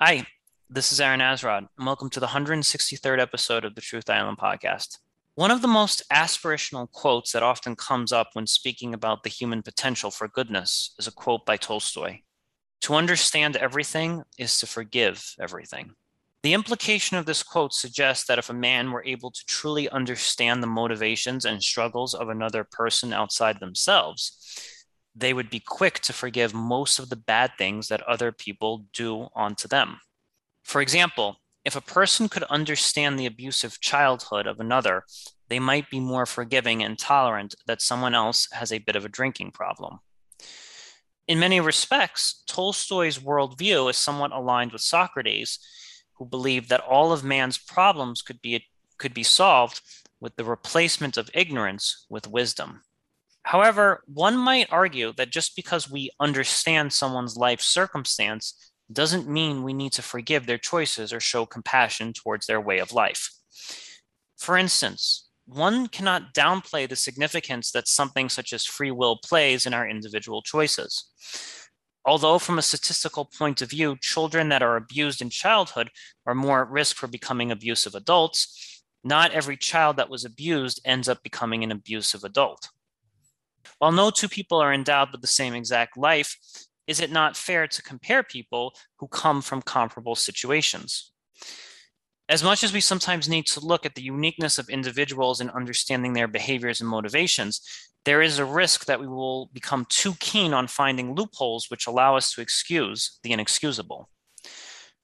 Hi, this is Aaron Asrod, and welcome to the 163rd episode of the Truth Island podcast. One of the most aspirational quotes that often comes up when speaking about the human potential for goodness is a quote by Tolstoy To understand everything is to forgive everything. The implication of this quote suggests that if a man were able to truly understand the motivations and struggles of another person outside themselves, they would be quick to forgive most of the bad things that other people do onto them. For example, if a person could understand the abusive childhood of another, they might be more forgiving and tolerant that someone else has a bit of a drinking problem. In many respects, Tolstoy's worldview is somewhat aligned with Socrates, who believed that all of man's problems could be, could be solved with the replacement of ignorance with wisdom. However, one might argue that just because we understand someone's life circumstance doesn't mean we need to forgive their choices or show compassion towards their way of life. For instance, one cannot downplay the significance that something such as free will plays in our individual choices. Although, from a statistical point of view, children that are abused in childhood are more at risk for becoming abusive adults, not every child that was abused ends up becoming an abusive adult. While no two people are endowed with the same exact life, is it not fair to compare people who come from comparable situations? As much as we sometimes need to look at the uniqueness of individuals in understanding their behaviors and motivations, there is a risk that we will become too keen on finding loopholes which allow us to excuse the inexcusable.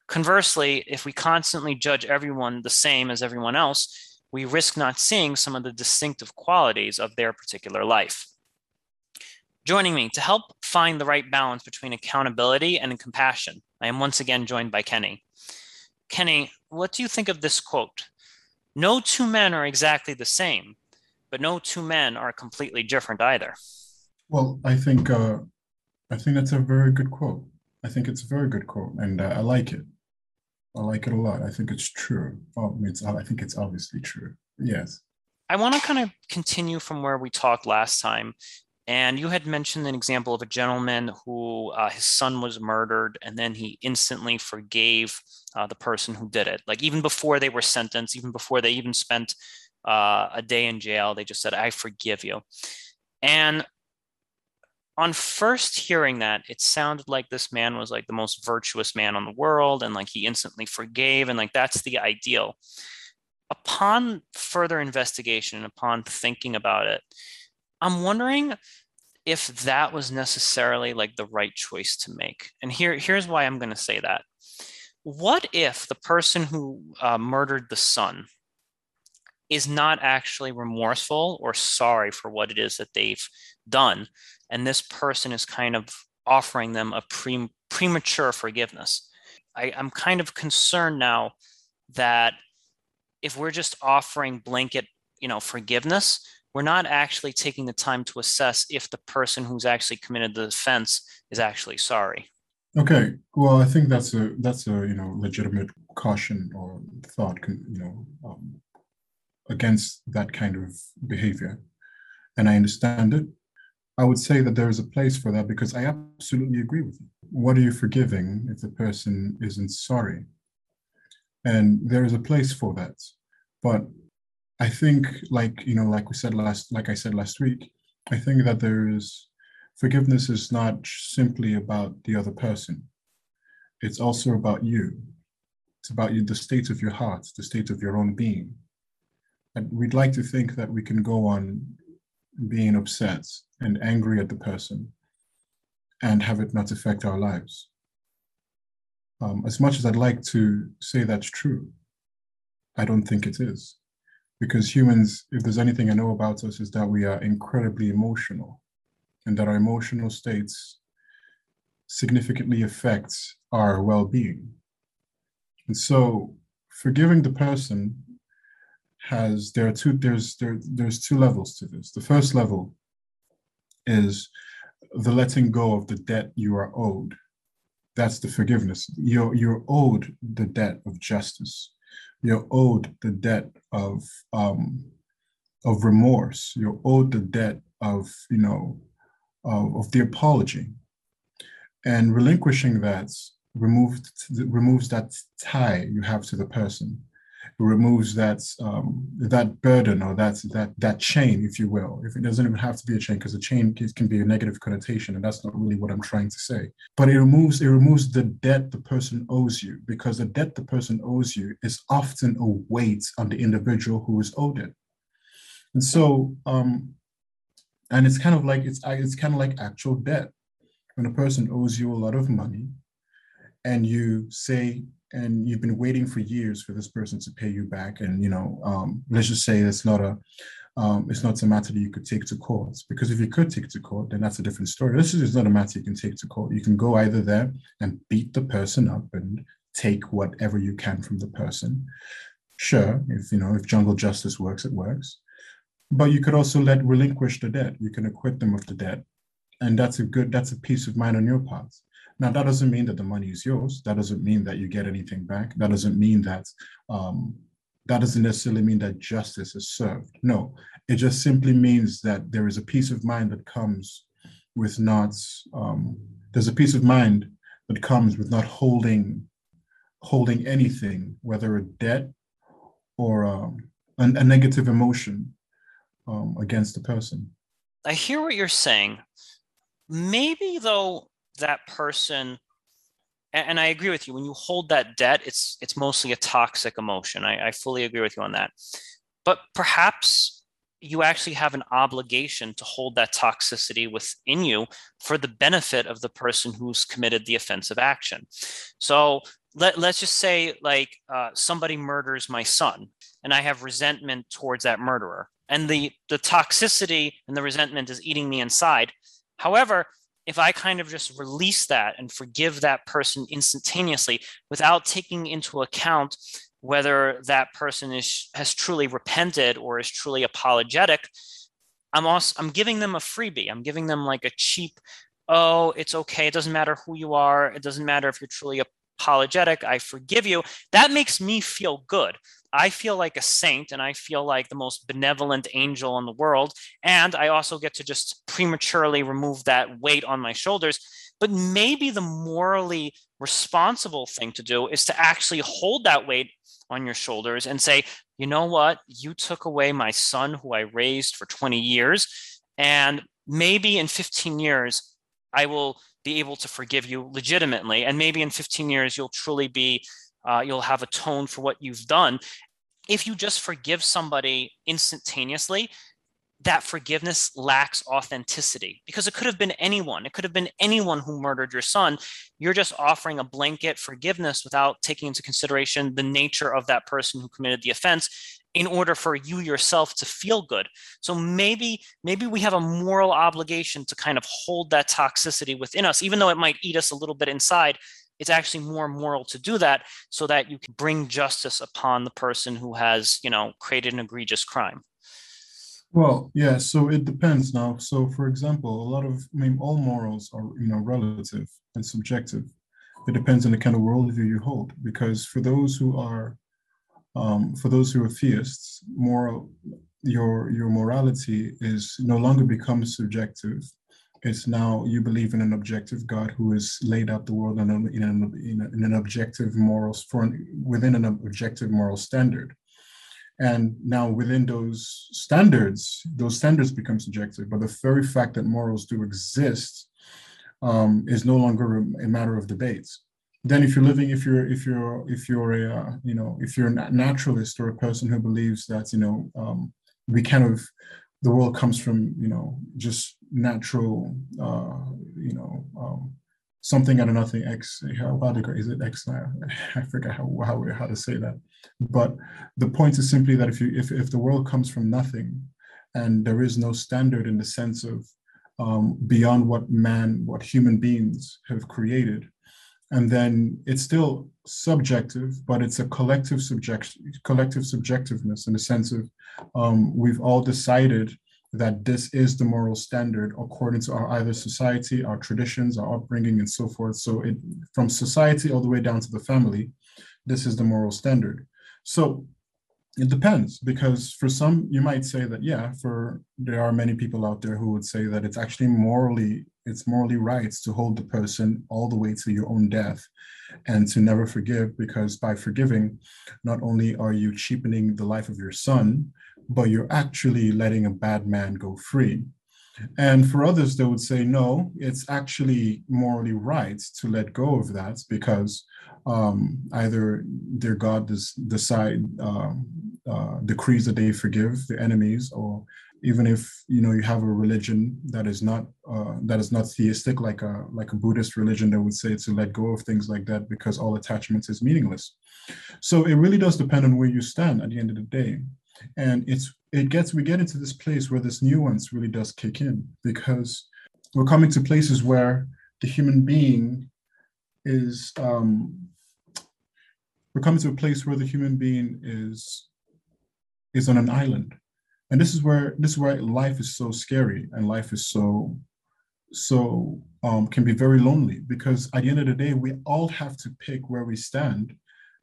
Conversely, if we constantly judge everyone the same as everyone else, we risk not seeing some of the distinctive qualities of their particular life. Joining me to help find the right balance between accountability and compassion, I am once again joined by Kenny. Kenny, what do you think of this quote? No two men are exactly the same, but no two men are completely different either. Well, I think uh, I think that's a very good quote. I think it's a very good quote, and uh, I like it. I like it a lot. I think it's true. Well, it's, I think it's obviously true. Yes. I want to kind of continue from where we talked last time and you had mentioned an example of a gentleman who uh, his son was murdered, and then he instantly forgave uh, the person who did it. Like even before they were sentenced, even before they even spent uh, a day in jail, they just said, "I forgive you." And on first hearing that, it sounded like this man was like the most virtuous man on the world, and like he instantly forgave, and like that's the ideal. Upon further investigation, upon thinking about it I'm wondering if that was necessarily like the right choice to make. And here, here's why I'm going to say that. What if the person who uh, murdered the son is not actually remorseful or sorry for what it is that they've done, and this person is kind of offering them a pre- premature forgiveness? I, I'm kind of concerned now that if we're just offering blanket, you know, forgiveness, we're not actually taking the time to assess if the person who's actually committed the offense is actually sorry. Okay, well, I think that's a that's a you know legitimate caution or thought, you know, um, against that kind of behavior, and I understand it. I would say that there is a place for that because I absolutely agree with you. What are you forgiving if the person isn't sorry? And there is a place for that, but I think, like you know, like we said last, like I said last week, I think that there is forgiveness is not simply about the other person. It's also about you. It's about you, the state of your heart, the state of your own being. And we'd like to think that we can go on being upset and angry at the person and have it not affect our lives. Um, as much as I'd like to say that's true, I don't think it is because humans, if there's anything I know about us, is that we are incredibly emotional and that our emotional states significantly affects our well-being. And so forgiving the person has there are two there's there, there's two levels to this. The first level is the letting go of the debt you are owed. That's the forgiveness. You're you're owed the debt of justice you're owed the debt of um, of remorse. You're owed the debt of you know of, of the apology, and relinquishing that removed removes that tie you have to the person removes that um, that burden or that that that chain, if you will. If it doesn't even have to be a chain, because a chain can be a negative connotation, and that's not really what I'm trying to say. But it removes it removes the debt the person owes you, because the debt the person owes you is often a weight on the individual who is owed it. And so, um, and it's kind of like it's it's kind of like actual debt. When a person owes you a lot of money, and you say and you've been waiting for years for this person to pay you back. And you know um, let's just say it's not a um, it's not a matter that you could take to court. Because if you could take to court then that's a different story. This is not a matter you can take to court. You can go either there and beat the person up and take whatever you can from the person. Sure if you know if jungle justice works it works. But you could also let relinquish the debt. You can acquit them of the debt. And that's a good that's a peace of mind on your part now, that doesn't mean that the money is yours. That doesn't mean that you get anything back. That doesn't mean that um, that doesn't necessarily mean that justice is served. No, it just simply means that there is a peace of mind that comes with not. Um, there's a peace of mind that comes with not holding holding anything, whether a debt or um, a, a, negative emotion um, against the person. I hear what you're saying. Maybe though that person and I agree with you. When you hold that debt, it's it's mostly a toxic emotion. I, I, fully agree with you on that. But perhaps you actually have an obligation to hold that toxicity within you for the benefit of the person who's committed the offensive action. So let, let's just say like uh, somebody murders my son and I have resentment towards that murderer. And the the toxicity and the resentment is eating me inside. However, if I kind of just release that and forgive that person instantaneously without taking into account whether that person is has truly repented or is truly apologetic, I'm also I'm giving them a freebie. I'm giving them like a cheap, oh, it's okay. It doesn't matter who you are. It doesn't matter if you're truly apologetic. I forgive you. That makes me feel good. I feel like a saint and I feel like the most benevolent angel in the world. And I also get to just prematurely remove that weight on my shoulders. But maybe the morally responsible thing to do is to actually hold that weight on your shoulders and say, you know what? You took away my son who I raised for 20 years. And maybe in 15 years, I will be able to forgive you legitimately. And maybe in 15 years, you'll truly be uh, you'll have atoned for what you've done. If you just forgive somebody instantaneously, that forgiveness lacks authenticity because it could have been anyone. It could have been anyone who murdered your son. You're just offering a blanket forgiveness without taking into consideration the nature of that person who committed the offense in order for you yourself to feel good. So maybe maybe we have a moral obligation to kind of hold that toxicity within us even though it might eat us a little bit inside it's actually more moral to do that so that you can bring justice upon the person who has you know created an egregious crime. Well yeah so it depends. Now so for example a lot of i mean all morals are you know relative and subjective. It depends on the kind of worldview you hold because for those who are um, for those who are theists moral your your morality is no longer becomes subjective it's now you believe in an objective God who has laid out the world in, a, in, an, in, an objective moral an, within an objective moral standard. And now within those standards, those standards become subjective, but the very fact that morals do exist um, is no longer a, a, matter of debate. Then if you're living, if you're, if you're, if you're a, uh, you know, if you're a naturalist or a person who believes that, you know, um, we kind of the world comes from you know just natural uh, you know um, something out of nothing x is it x i forget how, how how to say that. But the point is simply that if you if, if the world comes from nothing and there is no standard in the sense of um, beyond what man what human beings have created and then it's still subjective, but it's a collective subject, collective subjectiveness in the sense of um, we've all decided that this is the moral standard according to our either society, our traditions, our upbringing, and so forth. So it from society all the way down to the family, this is the moral standard. So it depends because for some you might say that yeah for there are many people out there who would say that it's actually morally it's morally right to hold the person all the way to your own death and to never forgive because by forgiving not only are you cheapening the life of your son but you're actually letting a bad man go free and for others they would say no it's actually morally right to let go of that because um, either their god does decide um, uh, decrees that they forgive the enemies or even if you know you have a religion that is not uh, that is not theistic like a like a buddhist religion that would say to let go of things like that because all attachments is meaningless. So it really does depend on where you stand at the end of the day. And it's it gets we get into this place where this nuance really does kick in because we're coming to places where the human being is um we're coming to a place where the human being is is on an island. And this is where this is why life is so scary and life is so so um, can be very lonely because at the end of the day we all have to pick where we stand.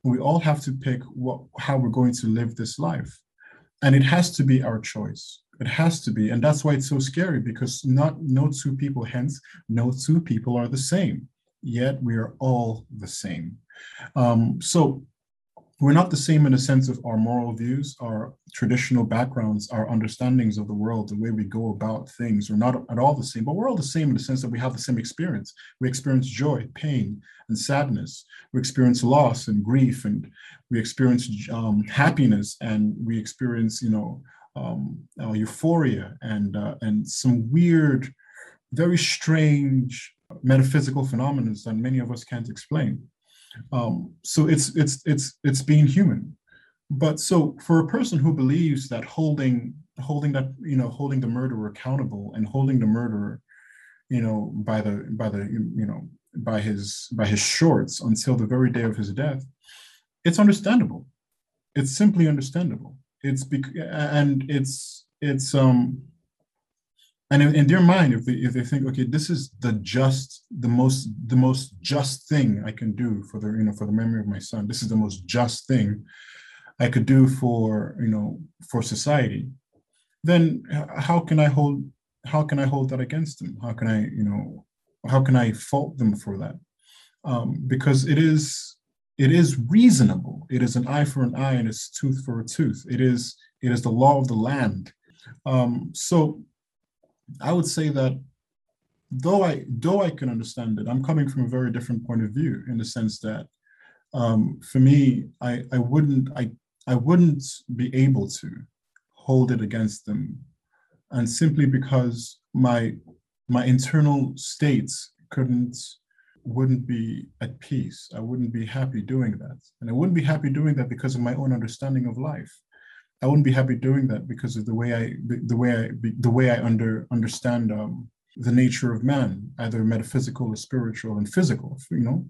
And we all have to pick what how we're going to live this life and it has to be our choice. It has to be. And that's why it's so scary because not no two people hence no two people are the same. Yet we are all the same. Um, so we're not the same in the sense of our moral views, our traditional backgrounds, our understandings of the world, the way we go about things. We're not at all the same, but we're all the same in the sense that we have the same experience. We experience joy, pain, and sadness. We experience loss and grief, and we experience um, happiness, and we experience, you know, um, uh, euphoria and uh, and some weird, very strange metaphysical phenomena that many of us can't explain. Um, so it's it's it's it's being human. But so for a person who believes that holding holding that you know holding the murderer accountable and holding the murderer, you know, by the by the you know by his by his shorts until the very day of his death, it's understandable. It's simply understandable. It's bec- and it's it's um and in, in, their mind if they if they think okay this is the just the most the most just thing i can do for the you know for the memory of my son this is the most just thing i could do for you know for society then how can i hold how can i hold that against them? How can i you know how can i fault them for that? Um, because it is it is reasonable. It is an eye for an eye and it's tooth for a tooth. It is it is the law of the land. Um, so I would say that though I though I can understand it, I'm coming from a very different point of view in the sense that um, for me, I I wouldn't I I wouldn't be able to hold it against them, and simply because my my internal states couldn't wouldn't be at peace. I wouldn't be happy doing that, and I wouldn't be happy doing that because of my own understanding of life. I wouldn't be happy doing that because of the way I the way I the way I under understand um, the nature of man, either metaphysical or spiritual and physical. You know,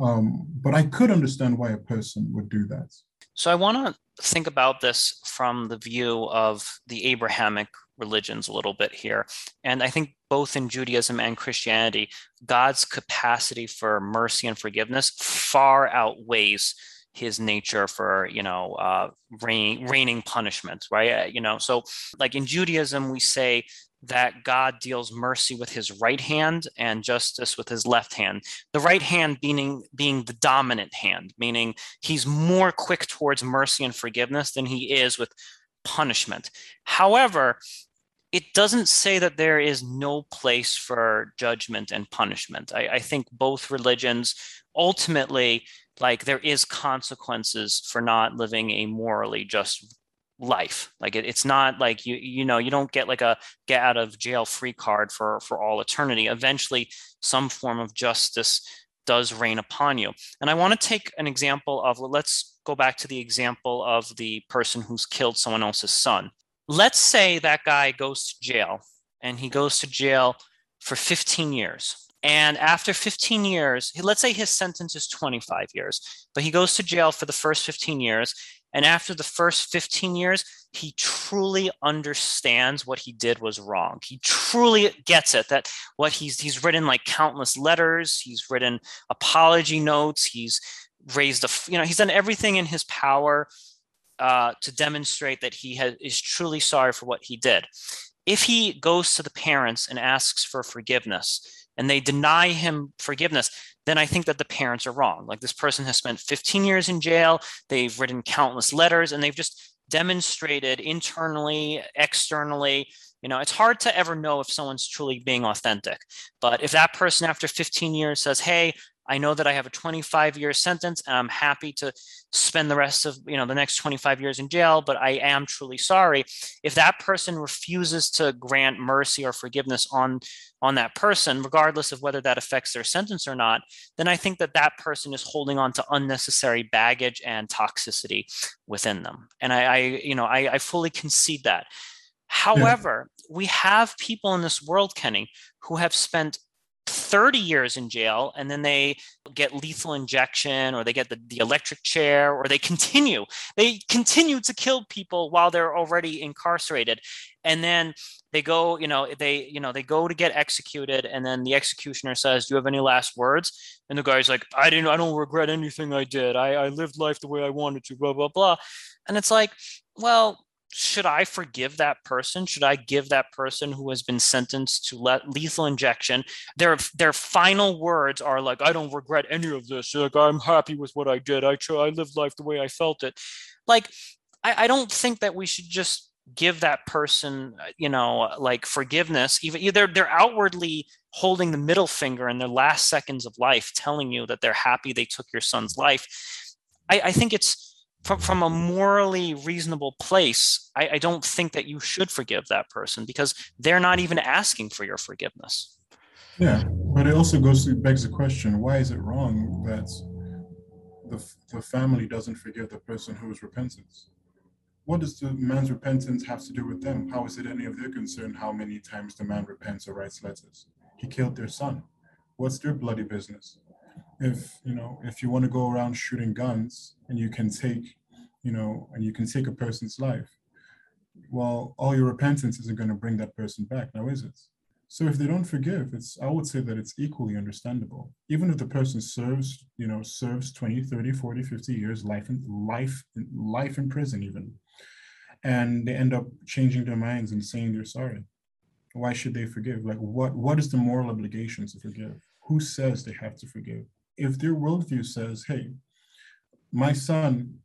um, but I could understand why a person would do that. So I want to think about this from the view of the Abrahamic religions a little bit here. And I think both in Judaism and Christianity, God's capacity for mercy and forgiveness far outweighs his nature for you know uh, rain, raining punishment right? Uh, you know so like in judaism we say that god deals mercy with his right hand and justice with his left hand. The right hand being being the dominant hand meaning he's more quick towards mercy and forgiveness than he is with punishment. However it doesn't say that there is no place for judgment and punishment. I, I, think both religions ultimately like there is consequences for not living a morally just life. Like it, it's not like you you know you don't get like a get out of jail free card for for all eternity. Eventually some form of justice does rain upon you. And i want to take an example of let's go back to the example of the person who's killed someone else's son let's say that guy goes to jail and he goes to jail for 15 years and after 15 years, let's say his sentence is 25 years, but he goes to jail for the first 15 years. And after the first 15 years, he truly understands what he did was wrong. He truly gets it that what he's he's written like countless letters, he's written apology notes, he's raised a you know, he's done everything in his power uh, to demonstrate that he has, is truly sorry for what he did. If he goes to the parents and asks for forgiveness and they deny him forgiveness, then I think that the parents are wrong. Like this person has spent 15 years in jail, they've written countless letters, and they've just demonstrated internally, externally. You know, it's hard to ever know if someone's truly being authentic. But if that person after 15 years says, Hey, I know that I have a 25 year sentence and I'm happy to spend the rest of, you know, the next 25 years in jail, but I am truly sorry. If that person refuses to grant mercy or forgiveness on on that person, regardless of whether that affects their sentence or not, then I think that that person is holding on to unnecessary baggage and toxicity within them. And I, I you know, I, I fully concede that. Hmm. However, yeah. we have people in this world, Kenny, who have spent 30 years in jail and then they get lethal injection or they get the, the electric chair or they continue. They continue to kill people while they're already incarcerated. And then they go you know they you know they go to get executed and then the executioner says do you have any last words? And the guy's like i didn't i don't regret anything i did. I, I lived life the way i wanted to blah blah blah. And it's like well should I forgive that person? Should I give that person who has been sentenced to let lethal injection? Their their final words are like, "I don't regret any of this. Like I'm happy with what I did. I try, I lived life the way I felt it." Like, I, I don't think that we should just give that person, uh, you know, like forgiveness. Even they're they're outwardly holding the middle finger in their last seconds of life, telling you that they're happy they took your son's life. I, I think it's from, from a morally reasonable place, I, I don't think that you should forgive that person because they're not even asking for your forgiveness. Yeah, but it also goes to begs the question: Why is it wrong that the the family doesn't forgive the person who is repentant? What does the man's repentance have to do with them? How is it any of their concern how many times the man repents or writes letters? He killed their son. What's their bloody business? if you know if you want to go around shooting guns and you can take you know and you can take a person's life. Well all your repentance isn't going to bring that person back now is it? So if they don't forgive it's i would say that it's equally understandable. Even if the person serves you know serves 20 30 40 50 years life in life life in prison even and they end up changing their minds and saying they're sorry why should they forgive? Like what what is the moral obligation to forgive? Who says they have to forgive? If their worldview says, hey, my son,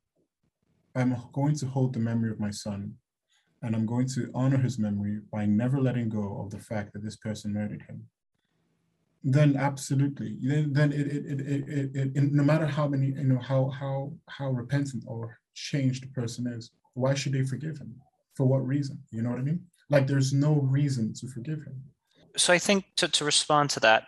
I'm going to hold the memory of my son and I'm going to honor his memory by never letting go of the fact that this person murdered him, then absolutely, then, then it, it, it, it, it, no matter how many, you know, how, how, how repentant or changed the person is, why should they forgive him? For what reason? You know what I mean? Like there's no reason to forgive him. So I think to, to respond to that,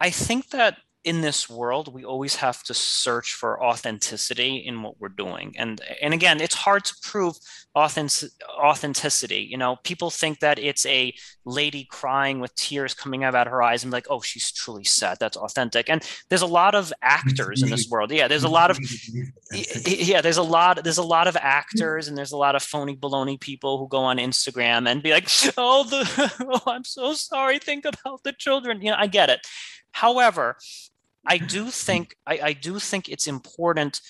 I think that in this world we always have to search for authenticity in what we're doing. And and again it's hard to prove authentic, authenticity. You know people think that it's a lady crying with tears coming out of her eyes and like oh she's truly sad. That's authentic. And there's a lot of actors in this mm-hmm. world. Yeah there's a lot of mm-hmm. yeah there's a lot there's a lot of actors and there's a lot of phony baloney people who go on instagram and be like oh the oh i'm so sorry. Think about the children. You know i get it. However, I do think I, I do think it's important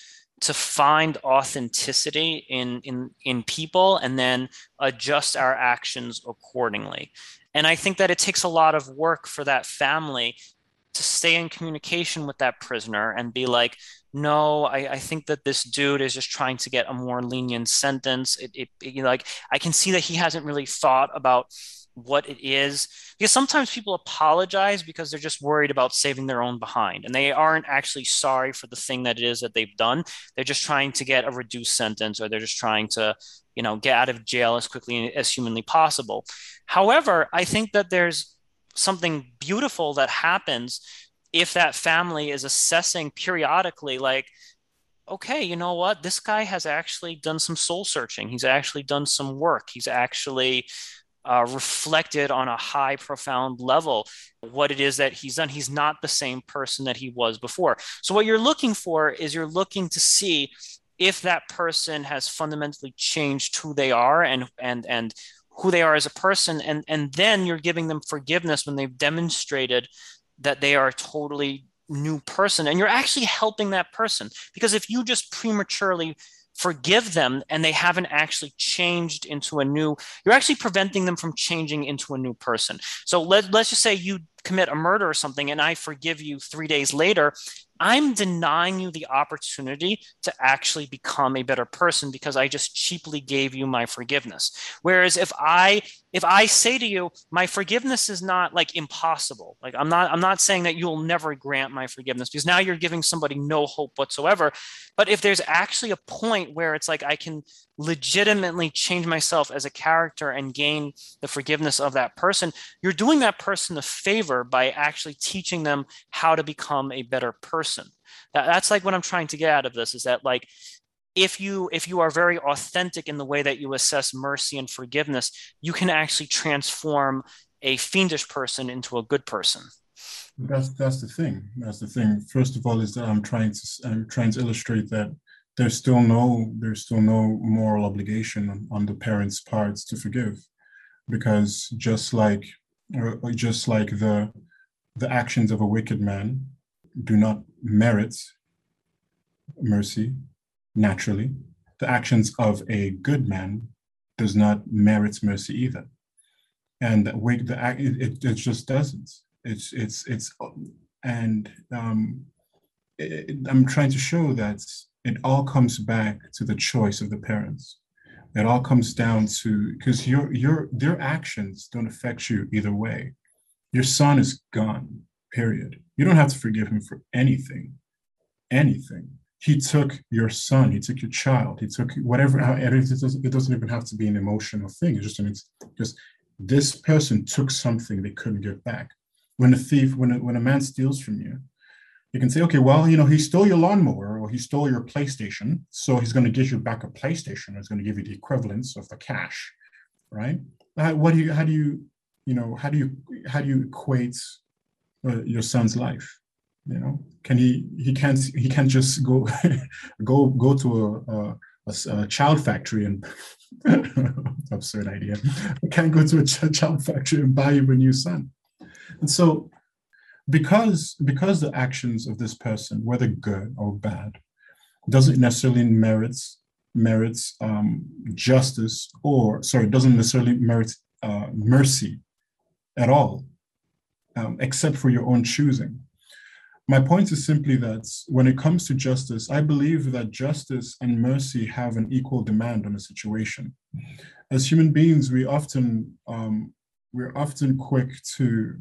to find authenticity in in in people and then adjust our actions accordingly. And I think that it takes a lot of work for that family to stay in communication with that prisoner and be like, no, I, I think that this dude is just trying to get a more lenient sentence. It, it, it you know, like I can see that he hasn't really thought about what it is because sometimes people apologize because they're just worried about saving their own behind and they aren't actually sorry for the thing that it is that they've done they're just trying to get a reduced sentence or they're just trying to you know get out of jail as quickly as humanly possible however i think that there's something beautiful that happens if that family is assessing periodically like okay, you know what? This guy has actually done some soul searching. He's actually done some work. He's actually uh, reflected on a high, profound level what it is that he's done. He's not the same person that he was before. So, what you're looking for is you're looking to see if that person has fundamentally changed who they are and and and who they are as a person and and then you're giving them forgiveness when they've demonstrated that they are a totally new person and you're actually helping that person because if you just prematurely forgive them and they haven't actually changed into a new you're actually preventing them from changing into a new person. So let, let's just say you commit a murder or something and i forgive you three days later I'm denying you the opportunity to actually become a better person because I just cheaply gave you my forgiveness. Whereas if I if I say to you, my forgiveness is not like impossible. Like I'm not I'm not saying that you'll never grant my forgiveness because now you're giving somebody no hope whatsoever. But if there's actually a point where it's like I can legitimately change myself as a character and gain the forgiveness of that person, you're doing that person a favor by actually teaching them how to become a better person. That, that's like what I'm trying to get out of this is that like if you if you are very authentic in the way that you assess mercy and forgiveness, you can actually transform a fiendish person into a good person. That's that's the thing. That's the thing. First of all, is that I'm trying to I'm trying to illustrate that there's still no there's still no moral obligation on, on the parents' parts to forgive, because just like just like the the actions of a wicked man do not merit mercy naturally, the actions of a good man does not merit mercy either, and the, the it, it just doesn't. It's it's it's and um, it, I'm trying to show that it all comes back to the choice of the parents. It all comes down to because your your their actions don't affect you either way. Your son is gone. Period. You don't have to forgive him for anything, anything. He took your son. He took your child. He took whatever. It doesn't, it doesn't even have to be an emotional thing. It's just it's just this person took something they couldn't give back. When a thief, when a, when a man steals from you, you can say, okay, well, you know, he stole your lawnmower or he stole your PlayStation, so he's going to give you back a PlayStation. It's going to give you the equivalence of the cash, right? Uh, what do you? How do you? You know, how do you? How do you equate uh, your son's life? You know, can he? He can't. He can't just go, go, go to a, a, a, a child factory and absurd idea. can't go to a ch- child factory and buy you a new son. And so because because the actions of this person, whether good or bad, doesn't necessarily merits merits um, justice or sorry doesn't necessarily merit uh, mercy at all, um, except for your own choosing. My point is simply that when it comes to justice, I believe that justice and mercy have an equal demand on a situation. As human beings, we often um, we're often quick to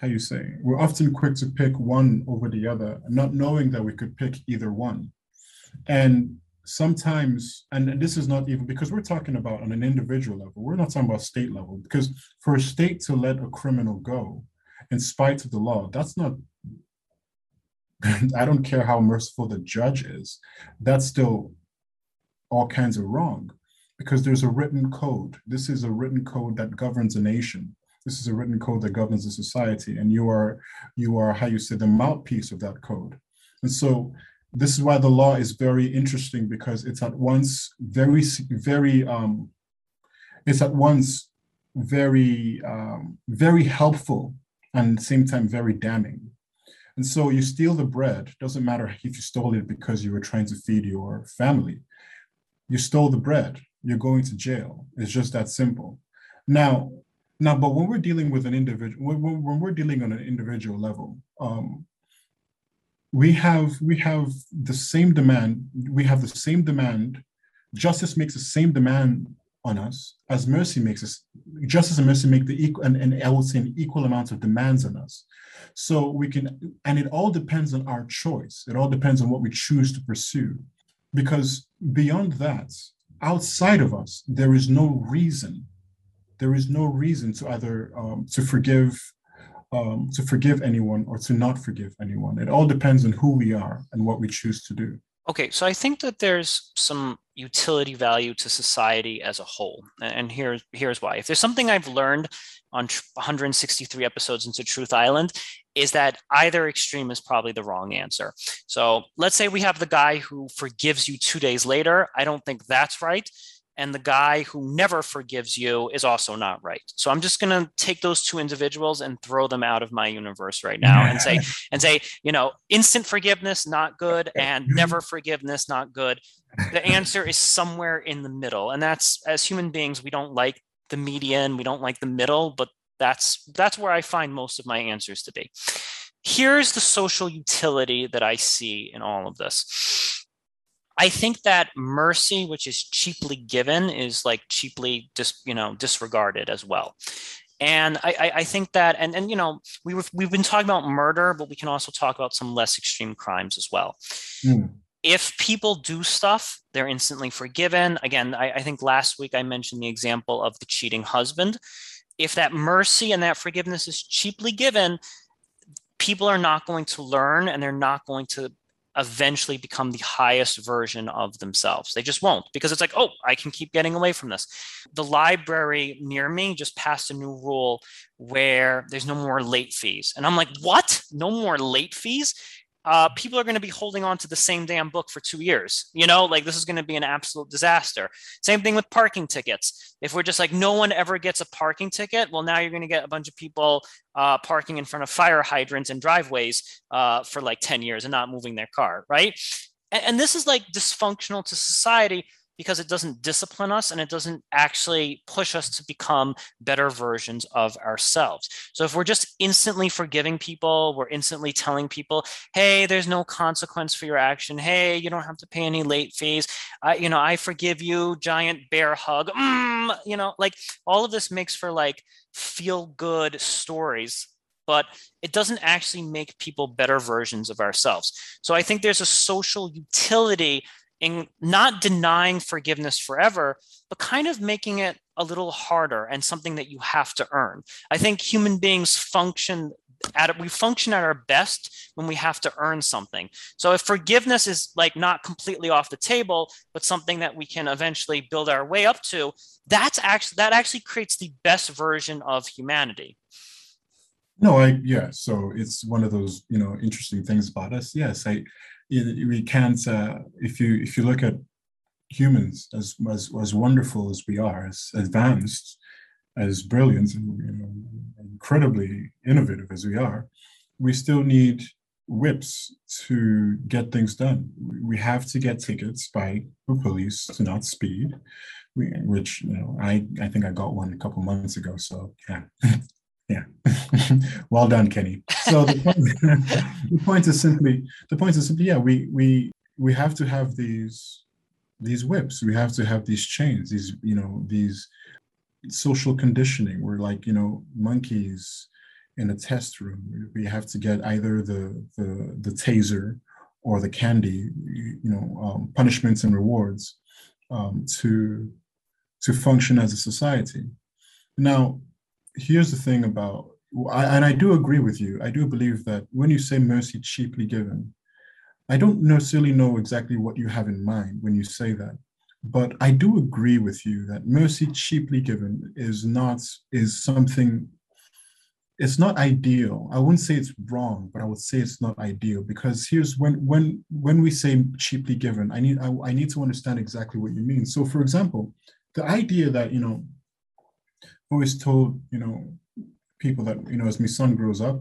how you say? We're often quick to pick one over the other not knowing that we could pick either one. And sometimes and this is not even because we're talking about on an individual level we're not talking about state level because for a state to let a criminal go in spite of the law that's not i don't care how merciful the judge is that's still all kinds of wrong because there's a written code. This is a written code that governs a nation this is a written code that governs the society, and you are you are how you say the mouthpiece of that code. And so this is why the law is very interesting because it's at once very very um, it's at once very um, very helpful and at the same time very damning. And so you steal the bread, doesn't matter if you stole it because you were trying to feed your family. You stole the bread, you're going to jail. It's just that simple. Now, now, but when we're dealing with an individual, when, when we're dealing on an individual level, um, we have we have the same demand. We have the same demand. Justice makes the same demand on us as mercy makes us. Justice and mercy make the equal, and, and I would say an equal amount of demands on us. So we can, and it all depends on our choice. It all depends on what we choose to pursue, because beyond that, outside of us, there is no reason there is no reason to either um, to forgive um, to forgive anyone or to not forgive anyone. It all depends on who we are and what we choose to do. Okay, so I think that there's some utility value to society as a whole, and here's here's why. If there's something I've learned on 163 episodes into Truth Island, is that either extreme is probably the wrong answer. So let's say we have the guy who forgives you two days later. I don't think that's right and the guy who never forgives you is also not right. So I'm just going to take those two individuals and throw them out of my universe right now and say and say, you know, instant forgiveness not good and mm-hmm. never forgiveness not good. The answer is somewhere in the middle. And that's as human beings we don't like the median, we don't like the middle, but that's that's where I find most of my answers to be. Here's the social utility that I see in all of this I think that mercy, which is cheaply given, is like cheaply just you know disregarded as well. And I, I think that, and and you know, we were, we've been talking about murder, but we can also talk about some less extreme crimes as well. Mm. If people do stuff, they're instantly forgiven. Again, I, I think last week I mentioned the example of the cheating husband. If that mercy and that forgiveness is cheaply given, people are not going to learn and they're not going to eventually become the highest version of themselves. They just won't because it's like, oh, I can keep getting away from this. The library near me just passed a new rule where there's no more late fees. And I'm like, what? No more late fees? Uh, people are going to be holding on to the same damn book for two years. You know, like this is going to be an absolute disaster. Same thing with parking tickets. If we're just like, no one ever gets a parking ticket, well, now you're going to get a bunch of people uh, parking in front of fire hydrants and driveways uh, for like 10 years and not moving their car, right? And, and this is like dysfunctional to society because it doesn't discipline us and it doesn't actually push us to become better versions of ourselves. So if we're just instantly forgiving people, we're instantly telling people, "Hey, there's no consequence for your action. Hey, you don't have to pay any late fees. I, you know, I forgive you." Giant bear hug. Mm, you know, like all of this makes for like feel good stories but it doesn't actually make people better versions of ourselves. So I think there's a social utility in not denying forgiveness forever, but kind of making it a little harder and something that you have to earn. I think human beings function at we function at our best when we have to earn something. So if forgiveness is like not completely off the table, but something that we can eventually build our way up to, that's actually that actually creates the best version of humanity. No, I yeah. So it's one of those you know interesting things about us. Yes, I we can't uh, if you if you look at humans as, as as wonderful as we are as advanced as brilliant and you know, incredibly innovative as we are we still need whips to get things done. We have to get tickets by the police to not speed we, which you know i i think i got one a couple months ago so yeah Yeah. well done, Kenny. So the point, the point is simply the point is simply yeah we we we have to have these these whips we have to have these chains these you know these social conditioning we're like you know monkeys in a test room we have to get either the the, the taser or the candy you know um, punishments and rewards um, to to function as a society now here's the thing about, I, and I do agree with you. I do believe that when you say mercy cheaply given, I don't necessarily know exactly what you have in mind when you say that, but I do agree with you that mercy cheaply given is not is something. It's not ideal. I wouldn't say it's wrong, but I would say it's not ideal because here's when when when we say cheaply given, I need I, I need to understand exactly what you mean. So, for example, the idea that you know always told, you know, people that, you know, as my son grows up,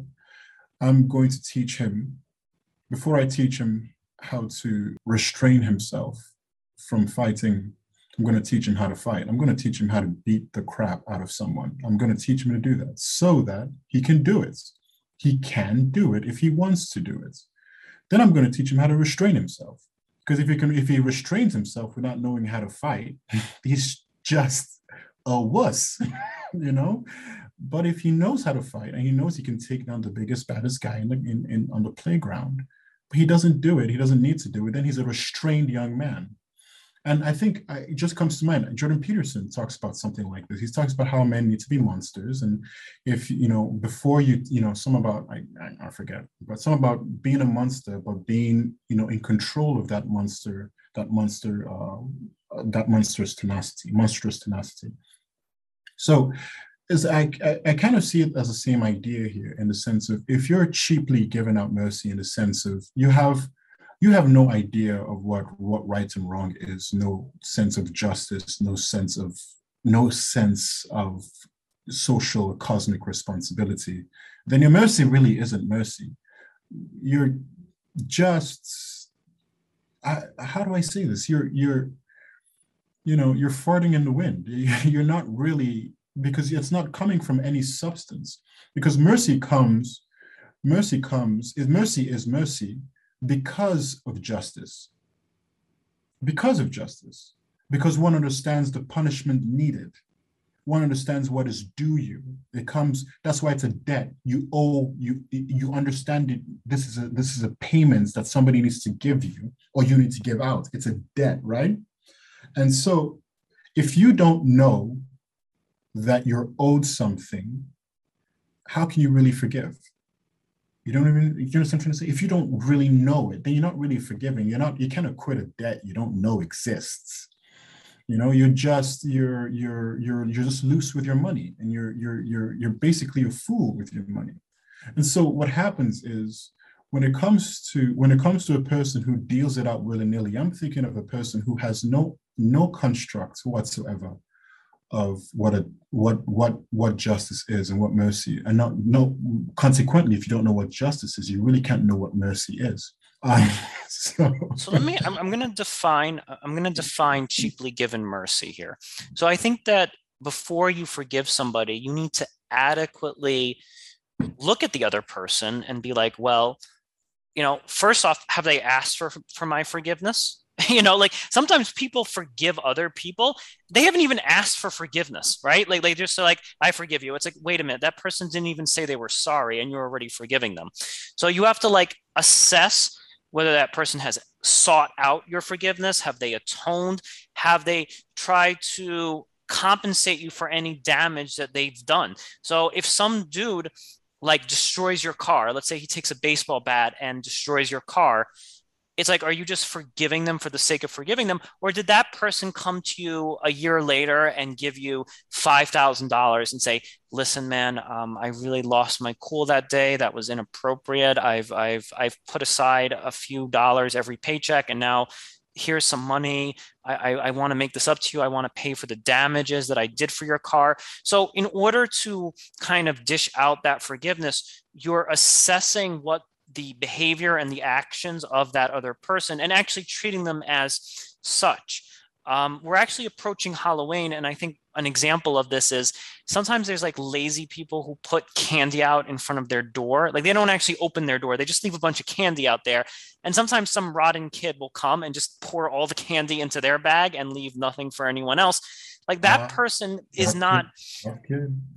I'm going to teach him, before I teach him how to restrain himself from fighting, I'm going to teach him how to fight. I'm going to teach him how to beat the crap out of someone. I'm going to teach him to do that so that he can do it. He can do it if he wants to do it. Then I'm going to teach him how to restrain himself. Because if he can, if he restrains himself without knowing how to fight, he's just a wuss. you know. But if he knows how to fight and he knows he can take down the biggest, baddest guy in, the, in, in on the playground, but he doesn't do it, he doesn't need to do it, then he's a restrained young man. And I think uh, it just comes to mind. Jordan Peterson talks about something like this. He talks about how men need to be monsters, and if you know, before you, you know, some about I, I forget, but some about being a monster, but being you know in control of that monster, that monster, uh, that monstrous tenacity, monstrous tenacity. So is I, I, I kind of see it as the same idea here in the sense of if you're cheaply giving out mercy in the sense of you have you have no idea of what what right and wrong is no sense of justice no sense of no sense of social cosmic responsibility then your mercy really isn't mercy. You're just I, how do i say this? You're you're you know you're farting in the wind. You're not really because it's not coming from any substance. Because mercy comes mercy comes is mercy is mercy because of justice. Because of justice. Because one understands the punishment needed. One understands what is due you. It comes that's why it's a debt. You owe you you understand it. This is a this is a payment that somebody needs to give you or you need to give out. It's a debt right and so if you don't know that you're owed something how can you really forgive you don't even you know what I'm trying to say? If you don't really know it, then you're not really forgiving. You're not you can't acquit a debt you don't know exists you know you're just you're you're you're you're just loose with your money and you're you're you're you're basically a fool with your money and so what happens is when it comes to when it comes to a person who deals it out willy-nilly i'm thinking of a person who has no no construct whatsoever of what a what what what justice is and what mercy and not no consequently if you don't know what justice is you really can't know what mercy is um, so. so let me. I'm, I'm going to define. I'm going to define cheaply given mercy here. So I think that before you forgive somebody, you need to adequately look at the other person and be like, well, you know, first off, have they asked for for my forgiveness? you know like sometimes people forgive other people. They haven't even asked for forgiveness right? Like they just like i forgive you. It's like wait a minute that person didn't even say they were sorry and you're already forgiving them. So you have to like assess whether that person has sought out your forgiveness, have they atoned, have they tried to compensate you for any damage that they've done. So if some dude like destroys your car, let's say he takes a baseball bat and destroys your car, it's like, are you just forgiving them for the sake of forgiving them? Or did that person come to you a year later and give you $5,000 and say, listen, man, um, I really lost my cool that day. That was inappropriate. I've, I've, I've put aside a few dollars every paycheck and now here's some money. I, I, I want to make this up to you. I want to pay for the damages that I did for your car. So, in order to kind of dish out that forgiveness, you're assessing what the behavior and the actions of that other person and actually treating them as such. Um, we're actually approaching Halloween, and I think an example of this is sometimes there's like lazy people who put candy out in front of their door. Like they don't actually open their door, they just leave a bunch of candy out there. And sometimes some rotten kid will come and just pour all the candy into their bag and leave nothing for anyone else like that uh, person is not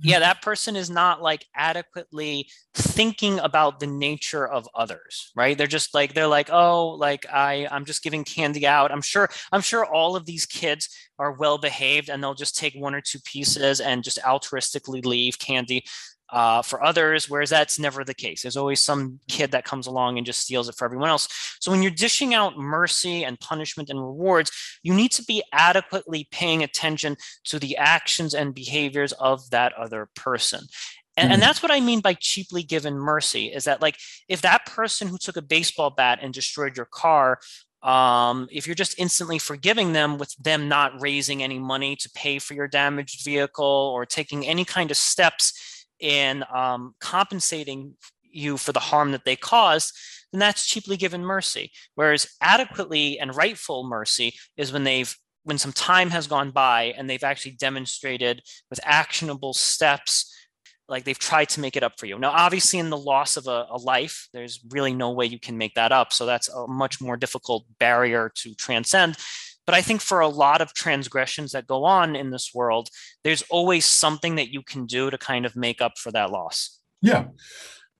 yeah that person is not like adequately thinking about the nature of others right? They're just like they're like oh like i i'm just giving candy out. I'm sure i'm sure all of these kids are well behaved and they'll just take one or two pieces and just altruistically leave candy uh, for others, whereas that's never the case. There's always some kid that comes along and just steals it for everyone else. So when you're dishing out mercy and punishment and rewards, you need to be adequately paying attention to the actions and behaviors of that other person. And, and, mm. that's what I mean by cheaply given mercy is that, like, if that person who took a baseball bat and destroyed your car um, if you're just instantly forgiving them with them not raising any money to pay for your damaged vehicle or taking any kind of steps in um, compensating you for the harm that they caused, then that's cheaply given mercy. Whereas adequately and rightful mercy is when they've when some time has gone by and they've actually demonstrated with actionable steps like they've tried to make it up for you. Now obviously in the loss of a, a, life there's really no way you can make that up. So that's a much more difficult barrier to transcend but I think for a lot of transgressions that go on in this world, there's always something that you can do to kind of make up for that loss. Yeah.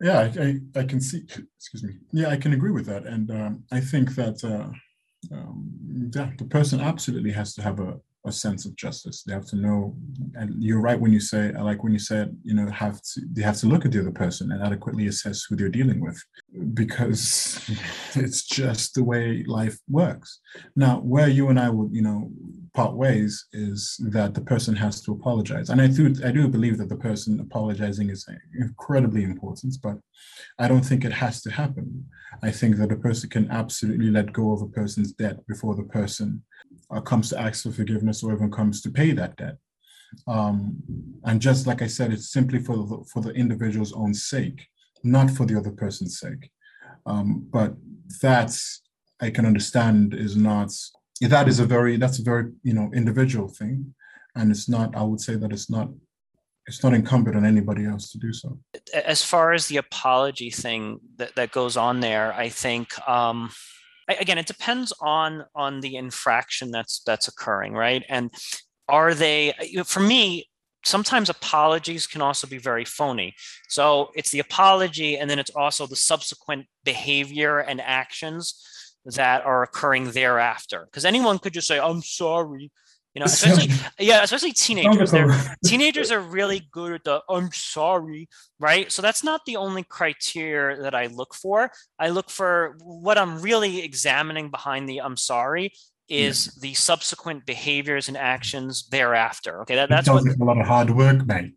Yeah, I, I, I can see, excuse me. Yeah, I can agree with that. And um, I think that, uh, um, yeah, the person absolutely has to have a, a sense of justice. They have to know, and you're right when you say, I like when you said, you know, have to they have to look at the other person and adequately assess who they're dealing with, because it's just the way life works. Now, where you and I would, you know, part ways is that the person has to apologize. And I do, I do believe that the person apologizing is incredibly important, but I don't think it has to happen. I think that a person can absolutely let go of a person's debt before the person uh, comes to ask for forgiveness or even comes to pay that debt. Um, and just like I said, it's simply for the, for the individual's own sake, not for the other person's sake. Um, but that's I can understand is not that is a very that's a very you know individual thing, and it's not. I would say that it's not it's not incumbent on anybody else to do so. As far as the apology thing that, that goes on there, I think um, again it depends on on the infraction that's that's occurring, right? And are they for me sometimes apologies can also be very phony. So it's the apology, and then it's also the subsequent behavior and actions that are occurring thereafter. Because anyone could just say, "I'm sorry," you know. Especially, yeah, especially teenagers. They're, teenagers are really good at the "I'm sorry," right? So that's not the only criteria that I look for. I look for what I'm really examining behind the "I'm sorry." is yeah. the subsequent behaviors and actions thereafter. Okay, that, that's what, a lot of hard work, mate.